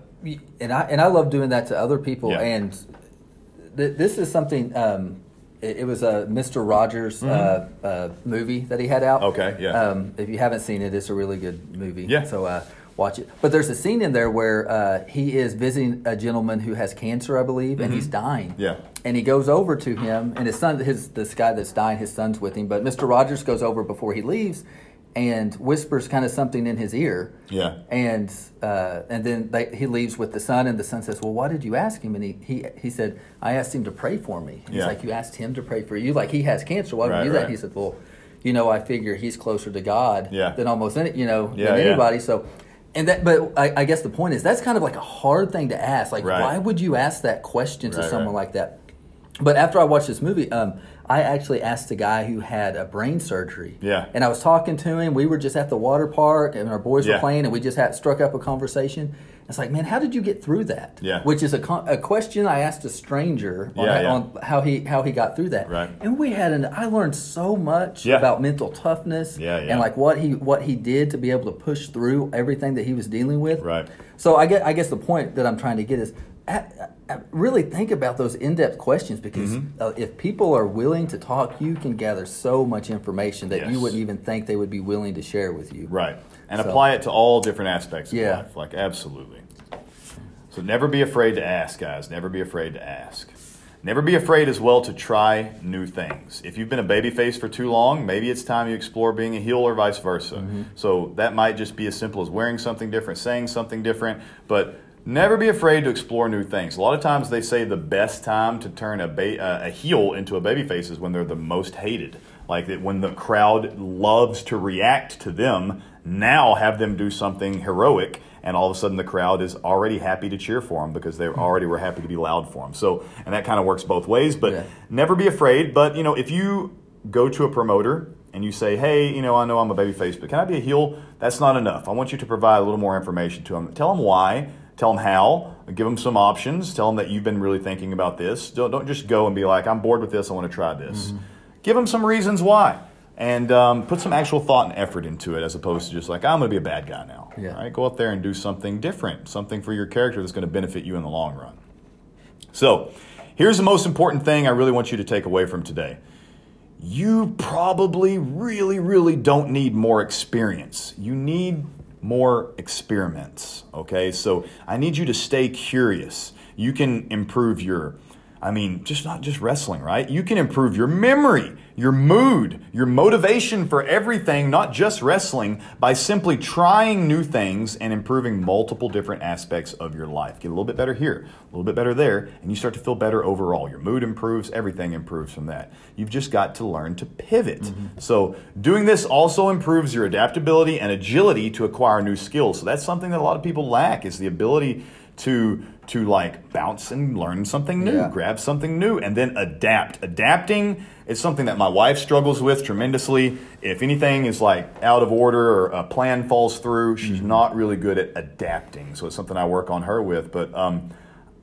and I and I love doing that to other people yeah. and this is something. Um, it, it, was a Mr. Rogers mm-hmm. uh, uh, movie that he had out. Okay, yeah. Um, if you haven't seen it, it's a really good movie. Yeah. So uh, watch it. But there's a scene in there where uh, he is visiting a gentleman who has cancer, I believe, mm-hmm. and he's dying. Yeah. And he goes over to him, and his son, his this guy that's dying, his son's with him. But Mr. Rogers goes over before he leaves, and whispers kind of something in his ear. Yeah. And uh, and then they, he leaves with the son, and the son says, "Well, why did you ask him?" And he he, he said, "I asked him to pray for me." He's yeah. like, "You asked him to pray for you? Like he has cancer. Why right, you do that?" He said, "Well, you know, I figure he's closer to God yeah. than almost any you know yeah, than anybody." So. And that, but I, I, guess the point is that's kind of like a hard thing to ask. Like, why would you ask that question to someone like that? But after I watched this movie, um, I actually asked a guy who had a brain surgery. Yeah. And I was talking to him. We were just at the water park, and our boys yeah. were playing, and we just had struck up a conversation. It's like, man, how did you get through that? Yeah. Which is a, a question I asked a stranger on, yeah, yeah. on how he how he got through that. Right. And we had an I learned so much yeah. about mental toughness. Yeah, yeah. And like what he what he did to be able to push through everything that he was dealing with. Right. So I get I guess the point that I'm trying to get is really think about those in-depth questions because mm-hmm. uh, if people are willing to talk you can gather so much information that yes. you wouldn't even think they would be willing to share with you. Right. And so, apply it to all different aspects of yeah. life. Like absolutely. So never be afraid to ask guys. Never be afraid to ask. Never be afraid as well to try new things. If you've been a baby face for too long maybe it's time you explore being a heel or vice versa. Mm-hmm. so that might just be as simple as wearing something different saying something different. But never be afraid to explore new things. A lot of times they say the best time to turn a, ba- uh, a heel into a babyface is when they're the most hated. Like that when the crowd loves to react to them, now have them do something heroic and all of a sudden the crowd is already happy to cheer for them because they already were happy to be loud for them. So, and that kind of works both ways, but yeah. never be afraid. But, you know, if you go to a promoter and you say, hey, you know, I know I'm a babyface, but can I be a heel? That's not enough. I want you to provide a little more information to them. Tell them why, tell them how, give them some options, tell them that you've been really thinking about this. Don't, don't just go and be like, I'm bored with this, I want to try this. Mm-hmm. Give them some reasons why. And um, put some actual thought and effort into it as opposed to just like i'm going to be a bad guy now. Yeah. right? Go out there and do something different. Something for your character that's going to benefit you in the long run. So here's the most important thing i really want you to take away from today. You probably really really don't need more experience. You need more experiments okay? So i need you to stay curious. You can improve your I mean, just not just wrestling, right? You can improve your memory, your mood, your motivation for everything, not just wrestling, by simply trying new things and improving multiple different aspects of your life. Get a little bit better here, a little bit better there, and you start to feel better overall. Your mood improves, everything improves from that. You've just got to learn to pivot. Mm-hmm. So, doing this also improves your adaptability and agility to acquire new skills. So, that's something that a lot of people lack is the ability to to like bounce and learn something new, yeah. grab something new, and then adapt. Adapting is something that my wife struggles with tremendously. If anything is like out of order or a plan falls through, she's mm-hmm. not really good at adapting. So it's something I work on her with. But um,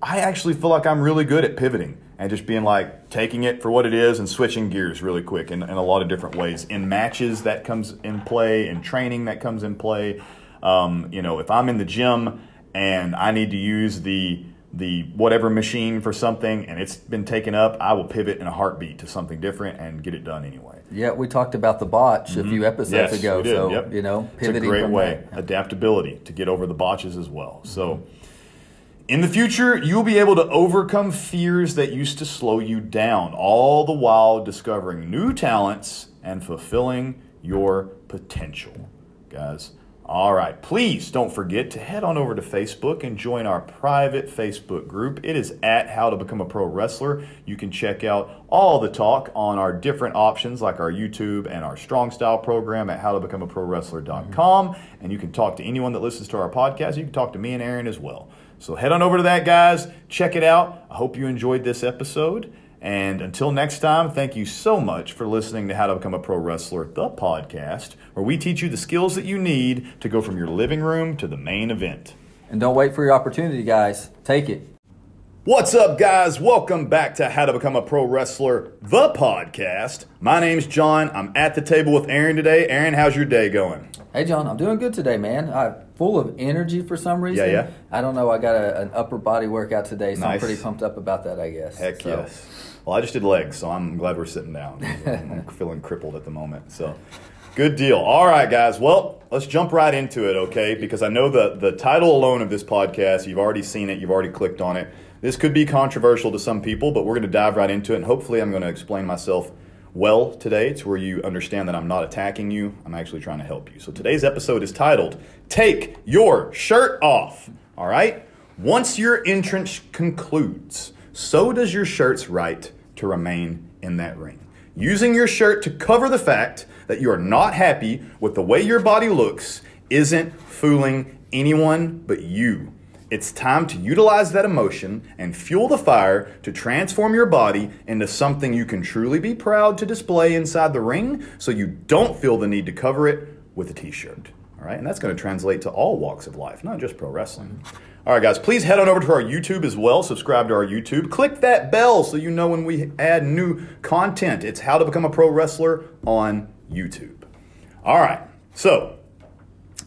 I actually feel like I'm really good at pivoting and just being like taking it for what it is and switching gears really quick in, in a lot of different ways. In matches, that comes in play. In training, that comes in play. Um, you know, if I'm in the gym and I need to use the the whatever machine for something and it's been taken up, I will pivot in a heartbeat to something different and get it done anyway. Yeah, we talked about the botch mm-hmm. a few episodes yes, ago. So yep. you know, pivoting it's a great way. That. Adaptability to get over the botches as well. Mm-hmm. So in the future, you will be able to overcome fears that used to slow you down, all the while discovering new talents and fulfilling your potential. Guys, all right, please don't forget to head on over to Facebook and join our private Facebook group. It is at How to Become a Pro Wrestler. You can check out all the talk on our different options like our YouTube and our Strong Style program at howtobecomeaprowrestler.com. Mm-hmm. And you can talk to anyone that listens to our podcast. You can talk to me and Aaron as well. So head on over to that, guys. Check it out. I hope you enjoyed this episode. And until next time, thank you so much for listening to How to Become a Pro Wrestler, the podcast, where we teach you the skills that you need to go from your living room to the main event. And don't wait for your opportunity, guys. Take it. What's up, guys? Welcome back to How to Become a Pro Wrestler, the podcast. My name's John. I'm at the table with Aaron today. Aaron, how's your day going? Hey, John, I'm doing good today, man. I'm full of energy for some reason. Yeah, yeah. I don't know. I got a, an upper body workout today, so nice. I'm pretty pumped up about that, I guess. Heck so. yes. Well, I just did legs, so I'm glad we're sitting down. I'm feeling crippled at the moment. So, good deal. All right, guys. Well, let's jump right into it, okay? Because I know the the title alone of this podcast, you've already seen it, you've already clicked on it. This could be controversial to some people, but we're going to dive right into it, and hopefully, I'm going to explain myself well today to where you understand that I'm not attacking you. I'm actually trying to help you. So today's episode is titled "Take Your Shirt Off." All right. Once your entrance concludes so does your shirt's right to remain in that ring. Using your shirt to cover the fact that you are not happy with the way your body looks isn't fooling anyone but you. It's time to utilize that emotion and fuel the fire to transform your body into something you can truly be proud to display inside the ring so you don't feel the need to cover it with a t shirt. All right, and that's going to translate to all walks of life, not just pro wrestling. All right, guys, please head on over to our YouTube as well. Subscribe to our YouTube. Click that bell so you know when we add new content. It's How to Become a Pro Wrestler on YouTube. All right, so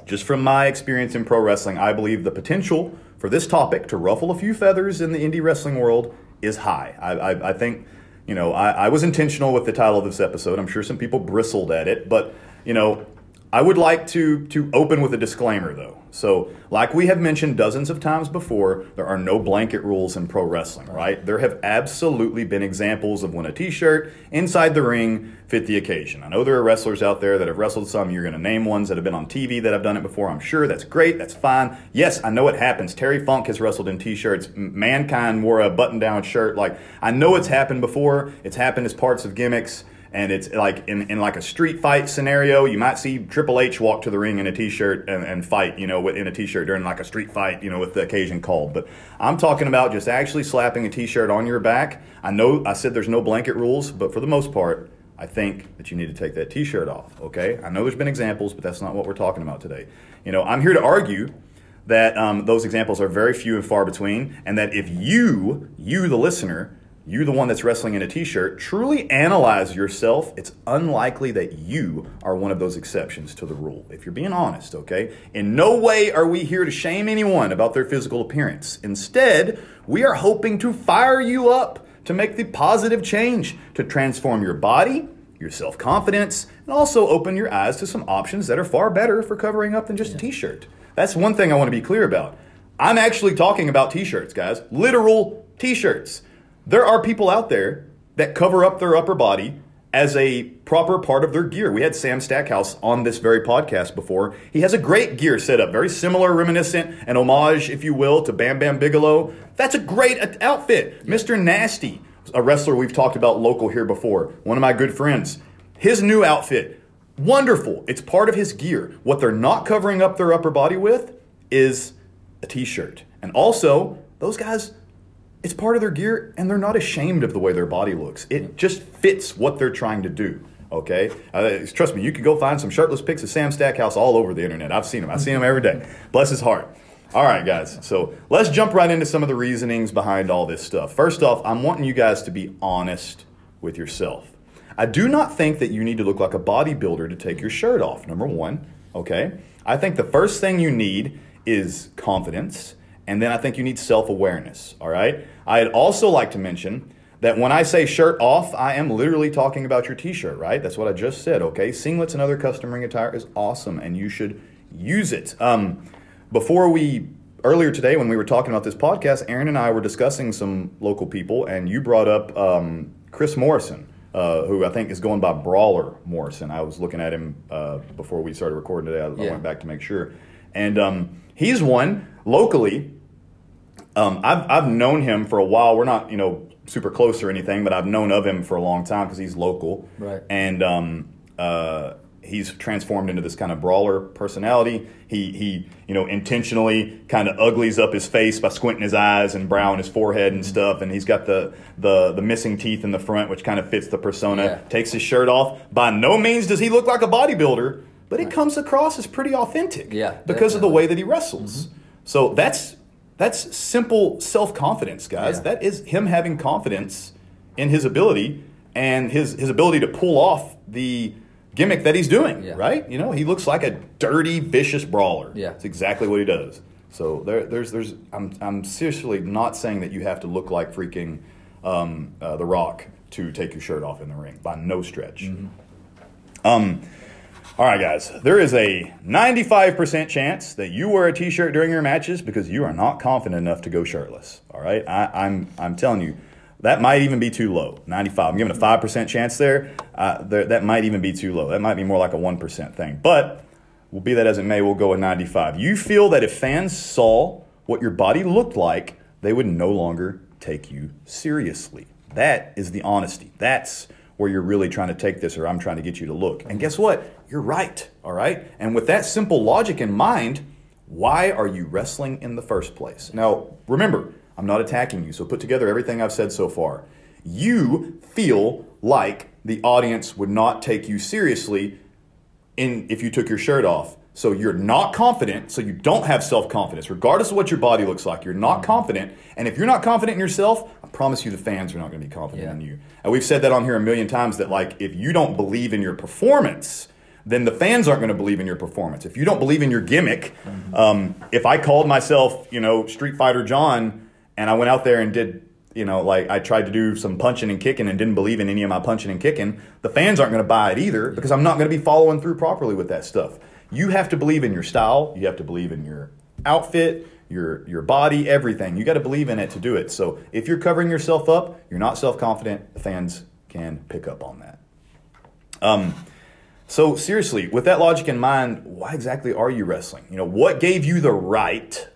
just from my experience in pro wrestling, I believe the potential for this topic to ruffle a few feathers in the indie wrestling world is high. I, I, I think, you know, I, I was intentional with the title of this episode. I'm sure some people bristled at it, but, you know, I would like to to open with a disclaimer though. So, like we have mentioned dozens of times before, there are no blanket rules in pro wrestling, right? There have absolutely been examples of when a t-shirt inside the ring fit the occasion. I know there are wrestlers out there that have wrestled some. You're going to name ones that have been on TV that have done it before. I'm sure that's great. That's fine. Yes, I know it happens. Terry Funk has wrestled in t-shirts. Mankind wore a button-down shirt. Like I know it's happened before. It's happened as parts of gimmicks and it's like in, in like a street fight scenario you might see triple h walk to the ring in a t-shirt and, and fight you know in a t-shirt during like a street fight you know with the occasion called. But i'm talking about just actually slapping a t-shirt on your back. I know i said there's no blanket rules but for the most part i think that you need to take that t-shirt off okay? I know there's been examples but that's not what we're talking about today. You know i'm here to argue that um, those examples are very few and far between and that if you you the listener you the one that's wrestling in a t-shirt. Truly analyze yourself. It's unlikely that you are one of those exceptions to the rule if you're being honest okay? In no way are we here to shame anyone about their physical appearance. Instead we are hoping to fire you up to make the positive change to transform your body your self-confidence and also open your eyes to some options that are far better for covering up than just a t-shirt. That's one thing i want to be clear about. I'm actually talking about t-shirts guys. Literal t-shirts there are people out there that cover up their upper body as a proper part of their gear. We had Sam Stackhouse on this very podcast before. He has a great gear setup, very similar, reminiscent, an homage, if you will, to Bam Bam Bigelow. That's a great outfit. Mr. Nasty, a wrestler we've talked about local here before, one of my good friends. His new outfit, wonderful. It's part of his gear. What they're not covering up their upper body with is a t shirt. And also, those guys it's part of their gear and they're not ashamed of the way their body looks. It just fits what they're trying to do. Okay, uh, trust me, you can go find some shirtless pics of Sam Stackhouse all over the internet. I've seen them. I see them every day. Bless his heart. All right, guys. So let's jump right into some of the reasonings behind all this stuff. First off, I'm wanting you guys to be honest with yourself. I do not think that you need to look like a bodybuilder to take your shirt off. Number one, okay. I think the first thing you need is confidence and then I think you need self awareness, all right? I'd also like to mention that when I say shirt off, I am literally talking about your t shirt, right? That's what I just said, okay? Singlets and other custom ring attire is awesome, and you should use it. Um, before we, earlier today, when we were talking about this podcast, Aaron and I were discussing some local people, and you brought up um, Chris Morrison. Uh, who I think is going by Brawler Morrison. I was looking at him uh, before we started recording today. I, yeah. I, went back to make sure. And um, he's one locally um, I've, I've known him for a while. We're not, you know, super close or anything, but I've known of him for a long time because he's local. Right. And um, uh, he's transformed into this kind of brawler personality. He, he you know, intentionally kind of uglies up his face by squinting his eyes and browing his forehead and stuff. And he's got the, the, the missing teeth in the front, which kind of fits the persona. Yeah. Takes his shirt off. By no means does he look like a bodybuilder, but it comes across as pretty authentic. Yeah, because definitely. of the way that he wrestles. Mm-hmm. So that's that's simple self confidence, guys. Yeah. That is him having confidence in his ability and his, his ability to pull off the gimmick that he's doing, yeah. right? You know, he looks like a dirty, vicious brawler. Yeah. That's exactly what he does. So there, there's, there's, I'm, I'm seriously not saying that you have to look like freaking um, uh, The Rock to take your shirt off in the ring by no stretch. Mm-hmm. Um, all right, guys, there is a 95% chance that you wear a t shirt during your matches because you are not confident enough to go shirtless. All right, I, am I'm, I'm telling you, that might even be too low. 95. I'm giving a 5% chance there. Uh, there. That might even be too low. That might be more like a 1% thing. But we'll be that as it may, we'll go with 95. You feel that if fans saw what your body looked like, they would no longer take you seriously. That is the honesty. That's where you're really trying to take this or I'm trying to get you to look. And guess what? You're right, all right? And with that simple logic in mind, why are you wrestling in the first place? Now, remember, I'm not attacking you, so put together everything I've said so far. You feel like the audience would not take you seriously in if you took your shirt off. So you're not confident, so you don't have self confidence, regardless of what your body looks like. You're not mm-hmm. confident. And if you're not confident in yourself, I promise you the fans are not going to be confident yeah. in you. And we've said that on here a million times that, like, if you don't believe in your performance, then the fans aren't going to believe in your performance. If you don't believe in your gimmick, mm-hmm. um, if I called myself, you know, Street Fighter John, and I went out there and did you know, like I tried to do some punching and kicking and didn't believe in any of my punching and kicking, the fans aren't going to buy it either because I'm not going to be following through properly with that stuff. You have to believe in your style. You have to believe in your outfit, your your body, everything. You got to believe in it to do it. So if you're covering yourself up, you're not self confident. The fans can pick up on that. Um, so seriously, with that logic in mind, why exactly are you wrestling? You know, what gave you the right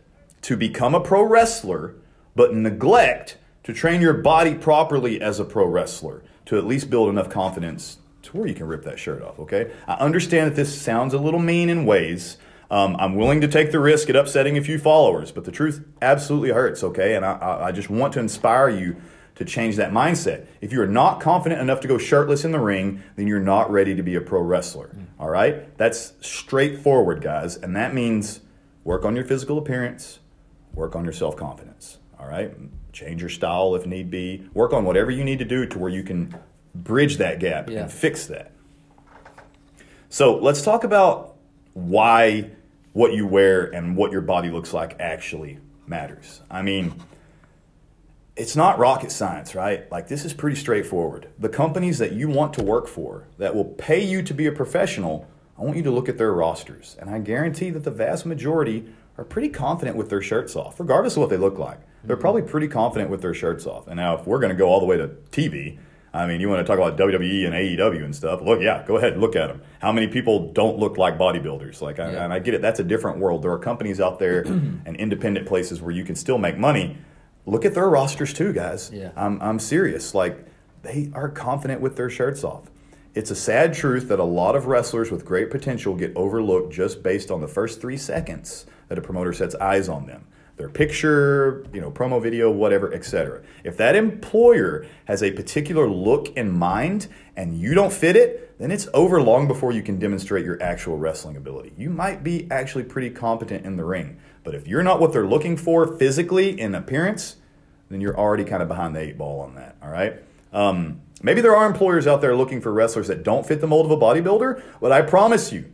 to become a pro wrestler, but neglect to train your body properly as a pro wrestler to at least build enough confidence to where you can rip that shirt off? Okay, I understand that this sounds a little mean in ways. Um, I'm willing to take the risk at upsetting a few followers, but the truth absolutely hurts, okay? And I, I just want to inspire you to change that mindset. If you are not confident enough to go shirtless in the ring, then you're not ready to be a pro wrestler, mm. all right? That's straightforward, guys. And that means work on your physical appearance, work on your self confidence, all right? Change your style if need be, work on whatever you need to do to where you can bridge that gap yeah. and fix that. So let's talk about why what you wear and what your body looks like actually matters. I mean, it's not rocket science, right? Like, this is pretty straightforward. The companies that you want to work for that will pay you to be a professional, I want you to look at their rosters. And I guarantee that the vast majority are pretty confident with their shirts off, regardless of what they look like. They're mm-hmm. probably pretty confident with their shirts off. And now, if we're going to go all the way to TV, I mean, you want to talk about WWE and AEW and stuff. Look, yeah, go ahead, look at them. How many people don't look like bodybuilders? Like, I, and I get it. That's a different world. There are companies out there and independent places where you can still make money. Look at their rosters too, guys. Yeah. I'm, I'm serious. Like, they are confident with their shirts off. It's a sad truth that a lot of wrestlers with great potential get overlooked just based on the first three seconds that a promoter sets eyes on them their picture, you know, promo video, whatever, etc. If that employer has a particular look in mind and you don't fit it, then it's over long before you can demonstrate your actual wrestling ability. You might be actually pretty competent in the ring, but if you're not what they're looking for physically in appearance, then you're already kind of behind the eight ball on that, all right? Um, maybe there are employers out there looking for wrestlers that don't fit the mold of a bodybuilder, but I promise you,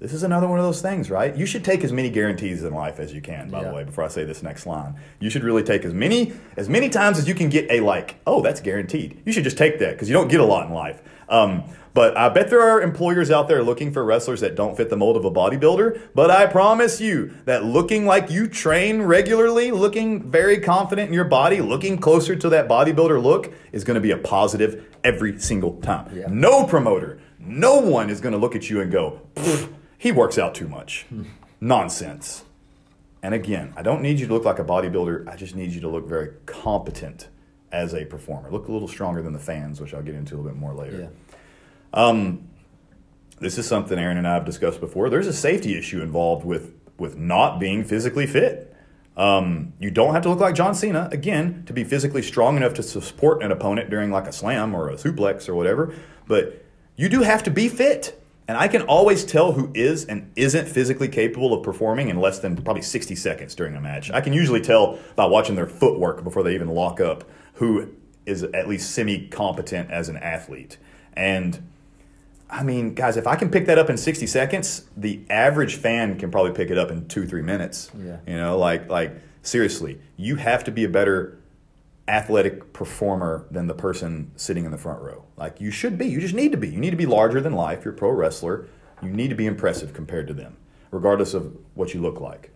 this is another one of those things, right? You should take as many guarantees in life as you can, by yeah. the way, before I say this next line. You should really take as many as many times as you can get a like, oh, that's guaranteed. You should just take that because you don't get a lot in life. Um, but I bet there are employers out there looking for wrestlers that don't fit the mold of a bodybuilder. But I promise you that looking like you train regularly, looking very confident in your body, looking closer to that bodybuilder look is going to be a positive every single time. Yeah. No promoter, no one is going to look at you and go, he works out too much. Nonsense. And again, I don't need you to look like a bodybuilder. I just need you to look very competent as a performer. Look a little stronger than the fans, which I'll get into a little bit more later. Yeah. Um, this is something Aaron and I have discussed before. There's a safety issue involved with with not being physically fit. Um, you don't have to look like John Cena again to be physically strong enough to support an opponent during like a slam or a suplex or whatever. But you do have to be fit. And I can always tell who is and isn't physically capable of performing in less than probably 60 seconds during a match. I can usually tell by watching their footwork before they even lock up who is at least semi competent as an athlete. And I mean, guys, if I can pick that up in 60 seconds, the average fan can probably pick it up in two, three minutes. Yeah. You know, like, like seriously, you have to be a better athletic performer than the person sitting in the front row. Like you should be. You just need to be. You need to be larger than life. You're a pro wrestler. You need to be impressive compared to them, regardless of what you look like.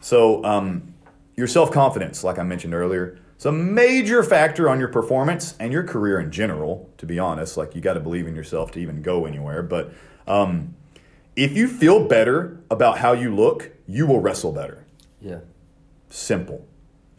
So, um, your self confidence, like I mentioned earlier, is a major factor on your performance and your career in general, to be honest. Like, you got to believe in yourself to even go anywhere. But um, if you feel better about how you look, you will wrestle better. Yeah. Simple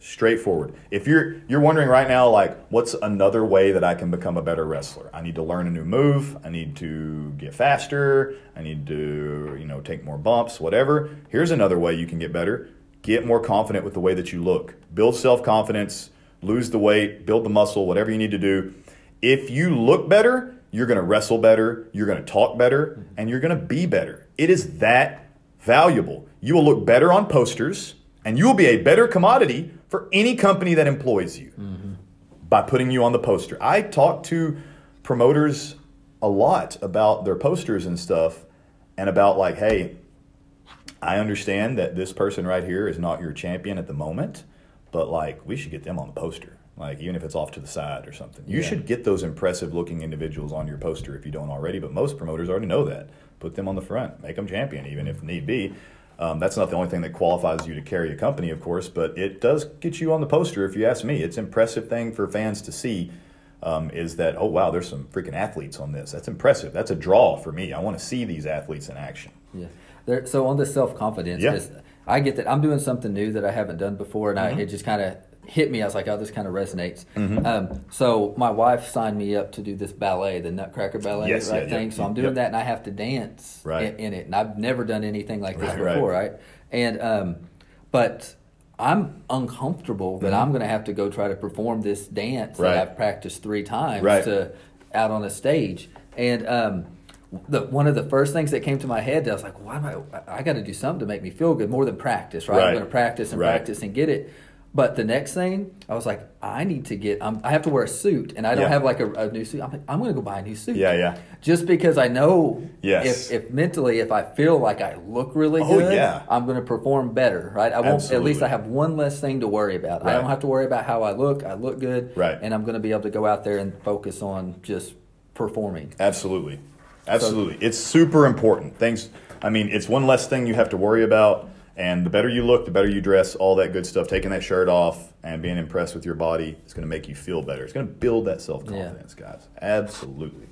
straightforward. If you're you're wondering right now like what's another way that i can become a better wrestler? I need to learn a new move. I need to get faster. I need to you know take more bumps whatever. Here's another way you can get better. Get more confident with the way that you look. Build self-confidence lose the weight build the muscle whatever you need to do. If you look better you're going to wrestle better you're going to talk better and you're going to be better. It is that valuable. You will look better on posters and you will be a better commodity for any company that employs you mm-hmm. by putting you on the poster. I talk to promoters a lot about their posters and stuff and about like, hey, I understand that this person right here is not your champion at the moment, but like we should get them on the poster. like even if it's off to the side or something. You yeah. should get those impressive looking individuals on your poster if you don't already, but most promoters already know that. Put them on the front, make them champion, even if need be. Um, that's not the only thing that qualifies you to carry a company, of course, but it does get you on the poster. If you ask me, it's an impressive thing for fans to see. Um, is that oh wow, there's some freaking athletes on this. That's impressive. That's a draw for me. I want to see these athletes in action. Yeah. There, so on the self confidence, yeah. I get that I'm doing something new that I haven't done before, and mm-hmm. I, it just kind of hit me. I was like, oh, this kind of resonates. Mm-hmm. Um, so my wife signed me up to do this ballet, the Nutcracker Ballet yes, right yeah, thing. Yeah, so I'm doing that, and I have to dance right. in, in, it. And I've never done anything like this right, before, right? right? And um, but I'm uncomfortable that mm-hmm. I'm going to have to go try to perform this dance that I've practiced three times to out on a stage. And um, the one of the first things that came to my head, I was like, why am I? I got to do something to make me feel good more than practice, right? I'm going to practice and practice and get it. But the next thing, I was like, I need to get. Um, I have to wear a suit, and I don't yeah. have like a, a, new suit. I'm like, I'm going to go buy a new suit. Yeah, yeah. Just because I know, yes. if, if mentally, if I feel like I look really oh, good, yeah. I'm going to perform better, right? I won't. Absolutely. At least I have one less thing to worry about. Right. I don't have to worry about how I look. I look good, right? And I'm going to be able to go out there and focus on just performing. Absolutely, absolutely. So, it's super important. Things. I mean, it's one less thing you have to worry about and the better you look, the better you dress, all that good stuff. Taking that shirt off and being impressed with your body is going to make you feel better. It's going to build that self confidence, yeah. guys. Absolutely.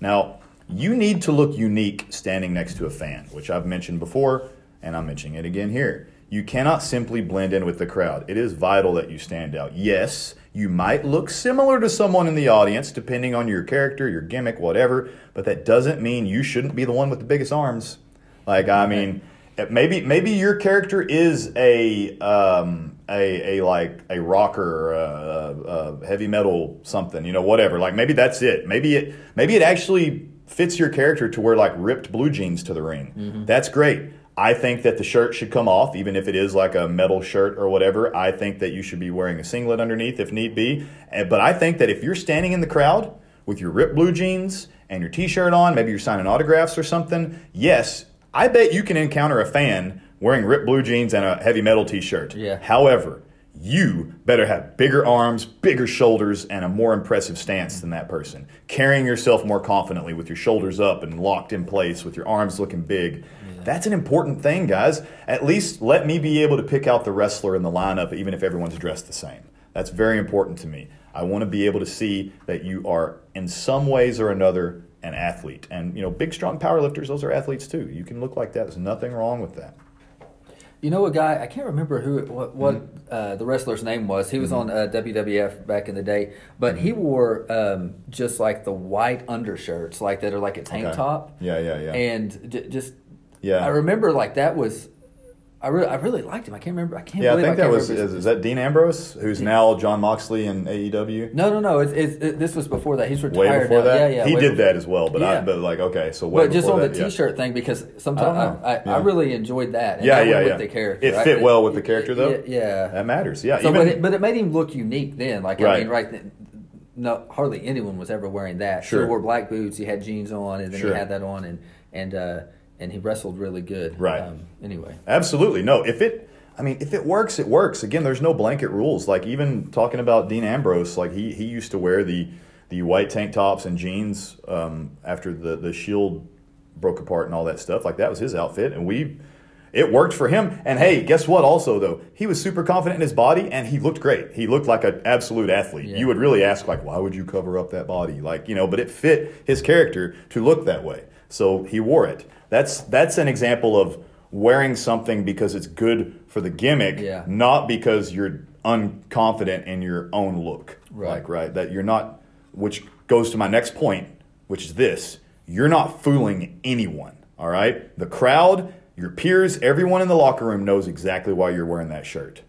Now, you need to look unique standing next to a fan, which I've mentioned before, and I'm mentioning it again here. You cannot simply blend in with the crowd. It is vital that you stand out. Yes, you might look similar to someone in the audience, depending on your character, your gimmick, whatever, but that doesn't mean you shouldn't be the one with the biggest arms. Like, I mean, Uh, maybe maybe your character is a um, a, a like a rocker, a, a, heavy metal something, you know, whatever. Like maybe that's it. Maybe it maybe it actually fits your character to wear like ripped blue jeans to the ring. Mm-hmm. That's great. I think that the shirt should come off, even if it is like a metal shirt or whatever. I think that you should be wearing a singlet underneath if need be. But I think that if you're standing in the crowd with your ripped blue jeans and your t-shirt on, maybe you're signing autographs or something, yes, I bet you can encounter a fan wearing ripped blue jeans and a heavy metal t-shirt. Yeah. However, you better have bigger arms, bigger shoulders, and a more impressive stance than that person. Carrying yourself more confidently with your shoulders up and locked in place, with your arms looking big. Yeah. That's an important thing, guys. At least let me be able to pick out the wrestler in the lineup, even if everyone's dressed the same. That's very important to me. I want to be able to see that you are, in some ways or another, an athlete. And you know, big, strong powerlifters, those are athletes too. You can look like that. There's nothing wrong with that. You know, a guy I can't remember who what, what mm-hmm. uh, the wrestler's name was. He was mm-hmm. on uh, WWF back in the day, but he mm-hmm. wore um, just like the white undershirts, like that are like a tank okay. top. Yeah, yeah, yeah. And d- just yeah, I remember like that was I really, I really liked him. I can't remember. I can't. Yeah, I think I that was is, is, that Dean Ambrose, who's yeah. now Jon Moxley in AEW. No, no, no. It's, it's, it, this was before that. He's retired. Way before now. that. Yeah, yeah. He did before. that as well, but yeah. I, but like okay, so what but just on the T-shirt yeah. thing because sometimes I, I. I, really enjoyed that. yeah, yeah, yeah. With the character, it fit well with the character though. Yeah, that matters. Yeah, so, Even, but, it, but it made him look unique then. Like right. I mean, right. Then, no, hardly anyone was ever wearing that. Sure. He wore black boots. He had jeans on, and then sure. he had that on, and and uh, and he wrestled really good. Right. Um, anyway. Absolutely. No, if it I mean, if it works, it works. Again, there's no blanket rules. Like even talking about Dean Ambrose, like he he used to wear the the white tank tops and jeans um, after the the Shield broke apart and all that stuff. Like that was his outfit, and we it worked for him. And hey, guess what? Also, though, he was super confident in his body, and he looked great. He looked like an absolute athlete. Yeah. You would really ask, like, why would you cover up that body? Like, you know, but it fit his character to look that way, so he wore it. That's that's an example of wearing something because it's good for the gimmick, yeah. not because you're unconfident in your own look. Right. Like, right? That you're not, which goes to my next point, which is this you're not fooling anyone. All right? The crowd, your peers, everyone in the locker room knows exactly why you're wearing that shirt.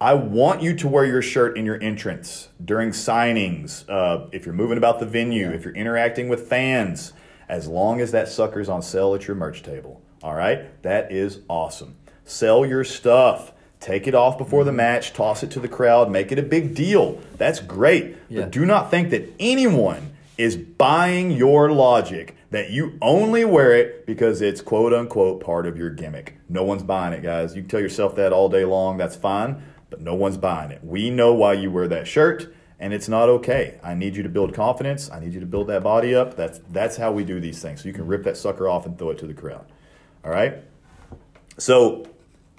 I want you to wear your shirt in your entrance during signings, uh, if you're moving about the venue, if you're interacting with fans, as long as that sucker's on sale at your merch table. All right? That is awesome. Sell your stuff. Take it off before the mm-hmm. match, toss it to the crowd, make it a big deal. That's great. Yeah. But do not think that anyone is buying your logic that you only wear it because it's quote unquote part of your gimmick. No one's buying it, guys. You can tell yourself that all day long. That's fine, but no one's buying it. We know why you wear that shirt. And it's not okay. I need you to build confidence. I need you to build that body up. That's that's how we do these things. So you can rip that sucker off and throw it to the crowd. All right? So,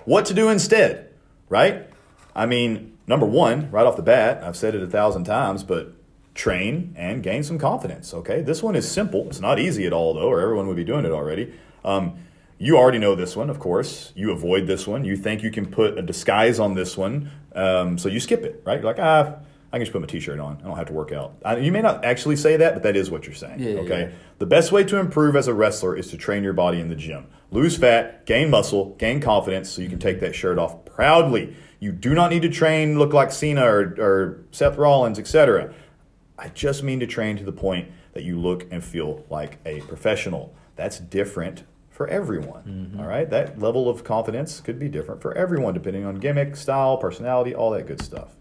what to do instead, right? I mean, number 1, right off the bat, I've said it a thousand times, but train and gain some confidence, okay? This one is simple. It's not easy at all though, or everyone would be doing it already. Um, you already know this one, of course. You avoid this one. You think you can put a disguise on this one, um, so you skip it, right? You're like, ah, I can just put my t-shirt on. I don't have to work out. I, you may not actually say that, but that is what you're saying. Yeah, okay. Yeah. The best way to improve as a wrestler is to train your body in the gym. Lose fat, gain muscle, gain confidence, so you can take that shirt off proudly. You do not need to train, look like Cena or, or Seth Rollins, etc. I just mean to train to the point that you look and feel like a professional. That's different for everyone. Mm-hmm. All right, that level of confidence could be different for everyone depending on gimmick, style, personality, all that good stuff.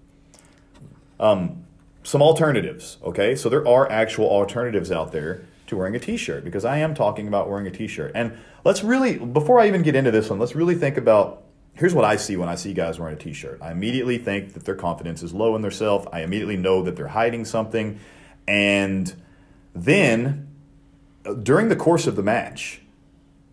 Um, some alternatives, okay? So there are actual alternatives out there to wearing a t-shirt because I am talking about wearing a t-shirt. And let's really before I even get into this one, let's really think about here's what I see when I see guys wearing a t-shirt. I immediately think that their confidence is low in their self. I immediately know that they're hiding something. And then during the course of the match,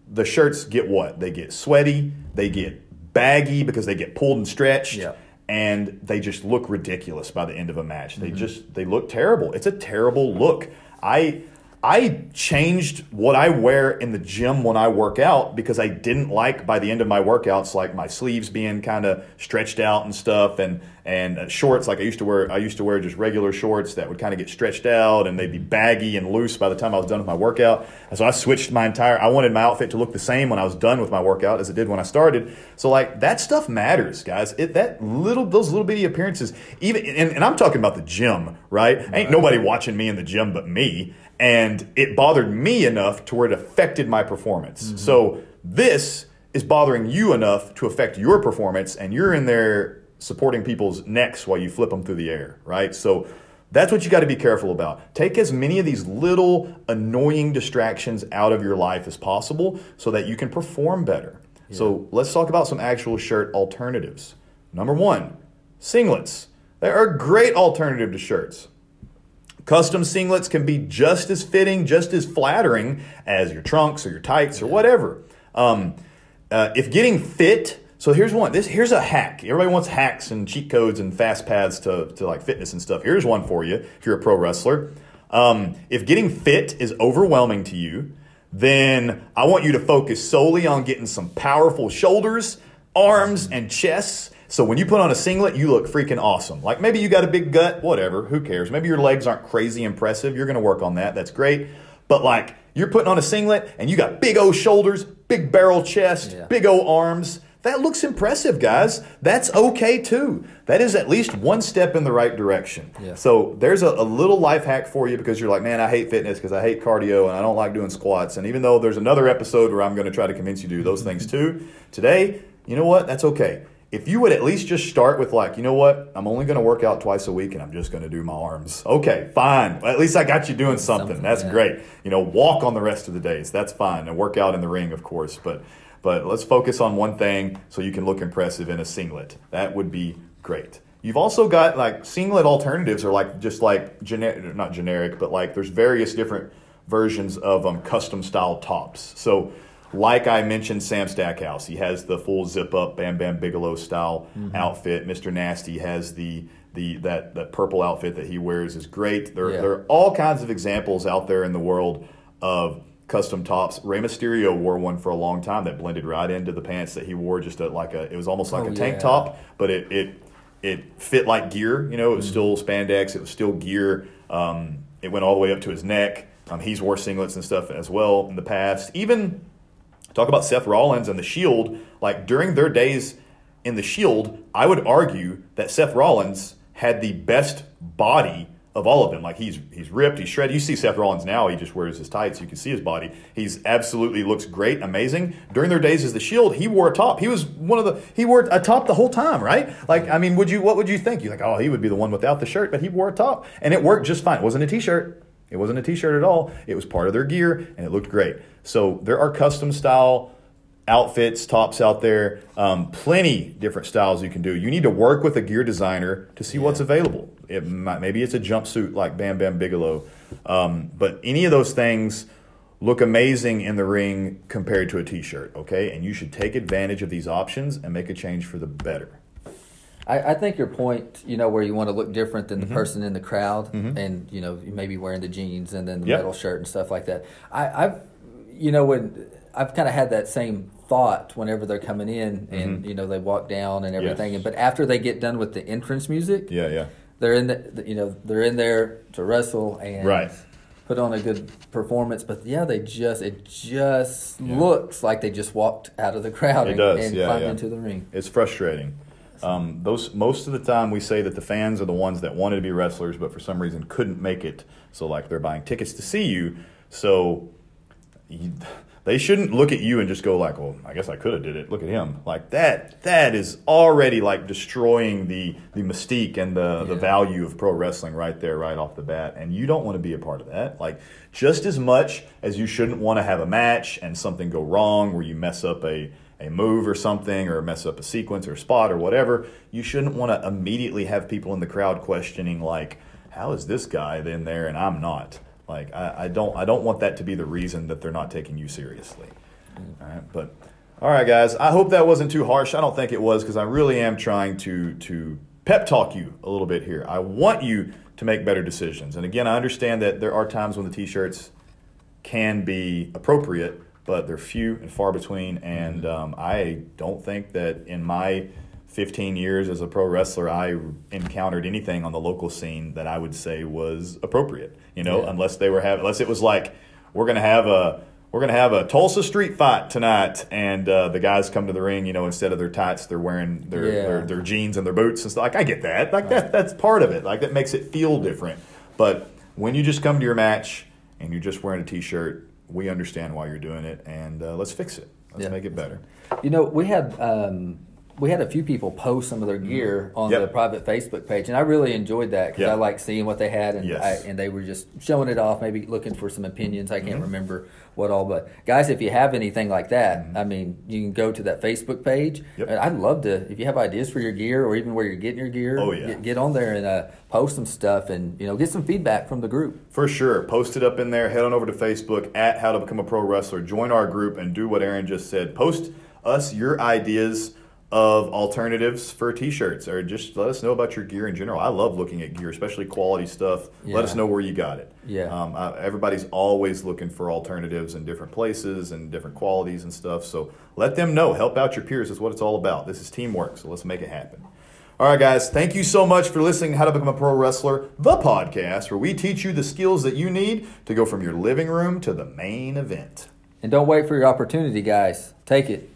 the shirts get what? They get sweaty, they get baggy because they get pulled and stretched. Yeah and they just look ridiculous by the end of a match. They mm-hmm. just they look terrible. It's a terrible look. I I changed what I wear in the gym when I work out because I didn't like by the end of my workouts like my sleeves being kind of stretched out and stuff and and uh, shorts like I used to wear I used to wear just regular shorts that would kind of get stretched out and they'd be baggy and loose by the time I was done with my workout. And so I switched my entire I wanted my outfit to look the same when I was done with my workout as it did when I started. So like that stuff matters, guys. It that little those little bitty appearances even and, and I'm talking about the gym, right? right? Ain't nobody watching me in the gym but me and it bothered me enough to where it affected my performance. Mm-hmm. So this is bothering you enough to affect your performance, and you're in there supporting people's necks while you flip them through the air, right? So that's what you got to be careful about. Take as many of these little annoying distractions out of your life as possible so that you can perform better. Yeah. So let's talk about some actual shirt alternatives. Number one, singlets. They are a great alternative to shirts. Custom singlets can be just as fitting, just as flattering as your trunks or your tights or whatever. Um, uh, if getting fit, so here's one. This here's a hack. Everybody wants hacks and cheat codes and fast paths to, to like fitness and stuff. Here's one for you if you're a pro wrestler. Um, if getting fit is overwhelming to you, then I want you to focus solely on getting some powerful shoulders, arms, and chests so when you put on a singlet, you look freaking awesome. Like maybe you got a big gut, whatever, who cares? Maybe your legs aren't crazy impressive. You're going to work on that. That's great. But like you're putting on a singlet and you got big O shoulders, big barrel chest, yeah. big O arms. That looks impressive, guys. That's okay too. That is at least one step in the right direction. Yeah. So there's a, a, little life hack for you because you're like, man, I hate fitness because I hate cardio and I don't like doing squats. And even though there's another episode where I'm going to try to convince you to do those things too, today, you know what? That's okay if you would at least just start with like, you know what, I'm only going to work out twice a week and I'm just going to do my arms. Okay, fine. Well, at least I got you doing something. something That's yeah. great. You know, walk on the rest of the days. That's fine. And work out in the ring, of course. But but let's focus on one thing so you can look impressive in a singlet. That would be great. You've also got like singlet alternatives are like just like generic, not generic, but like there's various different versions of um, custom style tops. So like I mentioned, Sam Stackhouse, he has the full zip up Bam Bam Bigelow style mm-hmm. outfit. Mr. Nasty has the the that that purple outfit that he wears is great. There yeah. there are all kinds of examples out there in the world of custom tops. Rey Mysterio wore one for a long time that blended right into the pants that he wore. Just a, like a it was almost like oh, a tank yeah. top, but it it it fit like gear. You know, it was mm-hmm. still spandex. It was still gear. Um, it went all the way up to his neck. Um, he's wore singlets and stuff as well in the past. Even Talk about Seth Rollins and the Shield. Like during their days in the Shield, I would argue that Seth Rollins had the best body of all of them. Like he's he's ripped, he's shredded. You see Seth Rollins now; he just wears his tights. You can see his body. He's absolutely looks great, amazing. During their days as the Shield, he wore a top. He was one of the he wore a top the whole time, right? Like I mean, would you what would you think? You like, oh, he would be the one without the shirt, but he wore a top, and it worked just fine. It wasn't a t-shirt. It wasn't a t-shirt at all. It was part of their gear, and it looked great. So there are custom style outfits, tops out there. Um, plenty different styles you can do. You need to work with a gear designer to see yeah. what's available. It might, maybe it's a jumpsuit like Bam Bam Bigelow. Um, but any of those things look amazing in the ring compared to a t-shirt. Okay, and you should take advantage of these options and make a change for the better. I, I think your point, you know, where you want to look different than the mm-hmm. person in the crowd, mm-hmm. and you know, maybe wearing the jeans and then the yep. metal shirt and stuff like that. I, I've, you know, when I've kind of had that same thought whenever they're coming in and mm-hmm. you know they walk down and everything. Yes. But after they get done with the entrance music, yeah, yeah, they're in the you know they're in there to wrestle and right. put on a good performance. But yeah, they just it just yeah. looks like they just walked out of the crowd and, and yeah, climbed yeah. into the ring. It's frustrating. Um, those most of the time we say that the fans are the ones that wanted to be wrestlers, but for some reason couldn't make it. So like they're buying tickets to see you. So you, they shouldn't look at you and just go like, "Well, I guess I could have did it. Look at him." Like that. That is already like destroying the the mystique and the yeah. the value of pro wrestling right there, right off the bat. And you don't want to be a part of that. Like just as much as you shouldn't want to have a match and something go wrong where you mess up a a move or something or mess up a sequence or a spot or whatever, you shouldn't want to immediately have people in the crowd questioning like, "How is this guy in there and I'm not?" Like I, I, don't I don't want that to be the reason that they're not taking you seriously. All right, but all right, guys. I hope that wasn't too harsh. I don't think it was because I really am trying to to pep talk you a little bit here. I want you to make better decisions. And again, I understand that there are times when the t-shirts can be appropriate, but they're few and far between. And mm-hmm. um, I don't think that in my 15 years as a pro wrestler, I encountered anything on the local scene that I would say was appropriate. You know, yeah. unless they were having, unless it was like we're gonna have a we're gonna have a Tulsa street fight tonight, and uh, the guys come to the ring. You know, instead of their tights, they're wearing their, yeah. their, their jeans and their boots and stuff. Like I get that. Like that that's part of it. Like that makes it feel different. But when you just come to your match and you're just wearing a t-shirt, we understand why you're doing it, and uh, let's fix it. Let's yeah. make it better. You know, we had um, we had a few people post some of their gear on yep. the private Facebook page, and I really enjoyed that because yep. I like seeing what they had, and yes. I, and they were just showing it off, maybe looking for some opinions. I can't mm-hmm. remember what all, but guys, if you have anything like that, mm-hmm. I mean, you can go to that Facebook page. Yep. I'd love to if you have ideas for your gear or even where you're getting your gear. Oh yeah, get, get on there and uh, post some stuff, and you know, get some feedback from the group. For sure, post it up in there. Head on over to Facebook at How to Become a Pro Wrestler. Join our group and do what Aaron just said. Post us your ideas of alternatives for t-shirts or just let us know about your gear in general. I love looking at gear especially quality stuff. Yeah. let us know where you got it. Yeah. Um, I, everybody's always looking for alternatives in different places and different qualities and stuff. So let them know. Help out your peers is what it's all about. This is teamwork. So let's make it happen. All right guys. Thank you so much for listening to how to become a pro wrestler the podcast where we teach you the skills that you need to go from your living room to the main event. And don't wait for your opportunity guys. Take it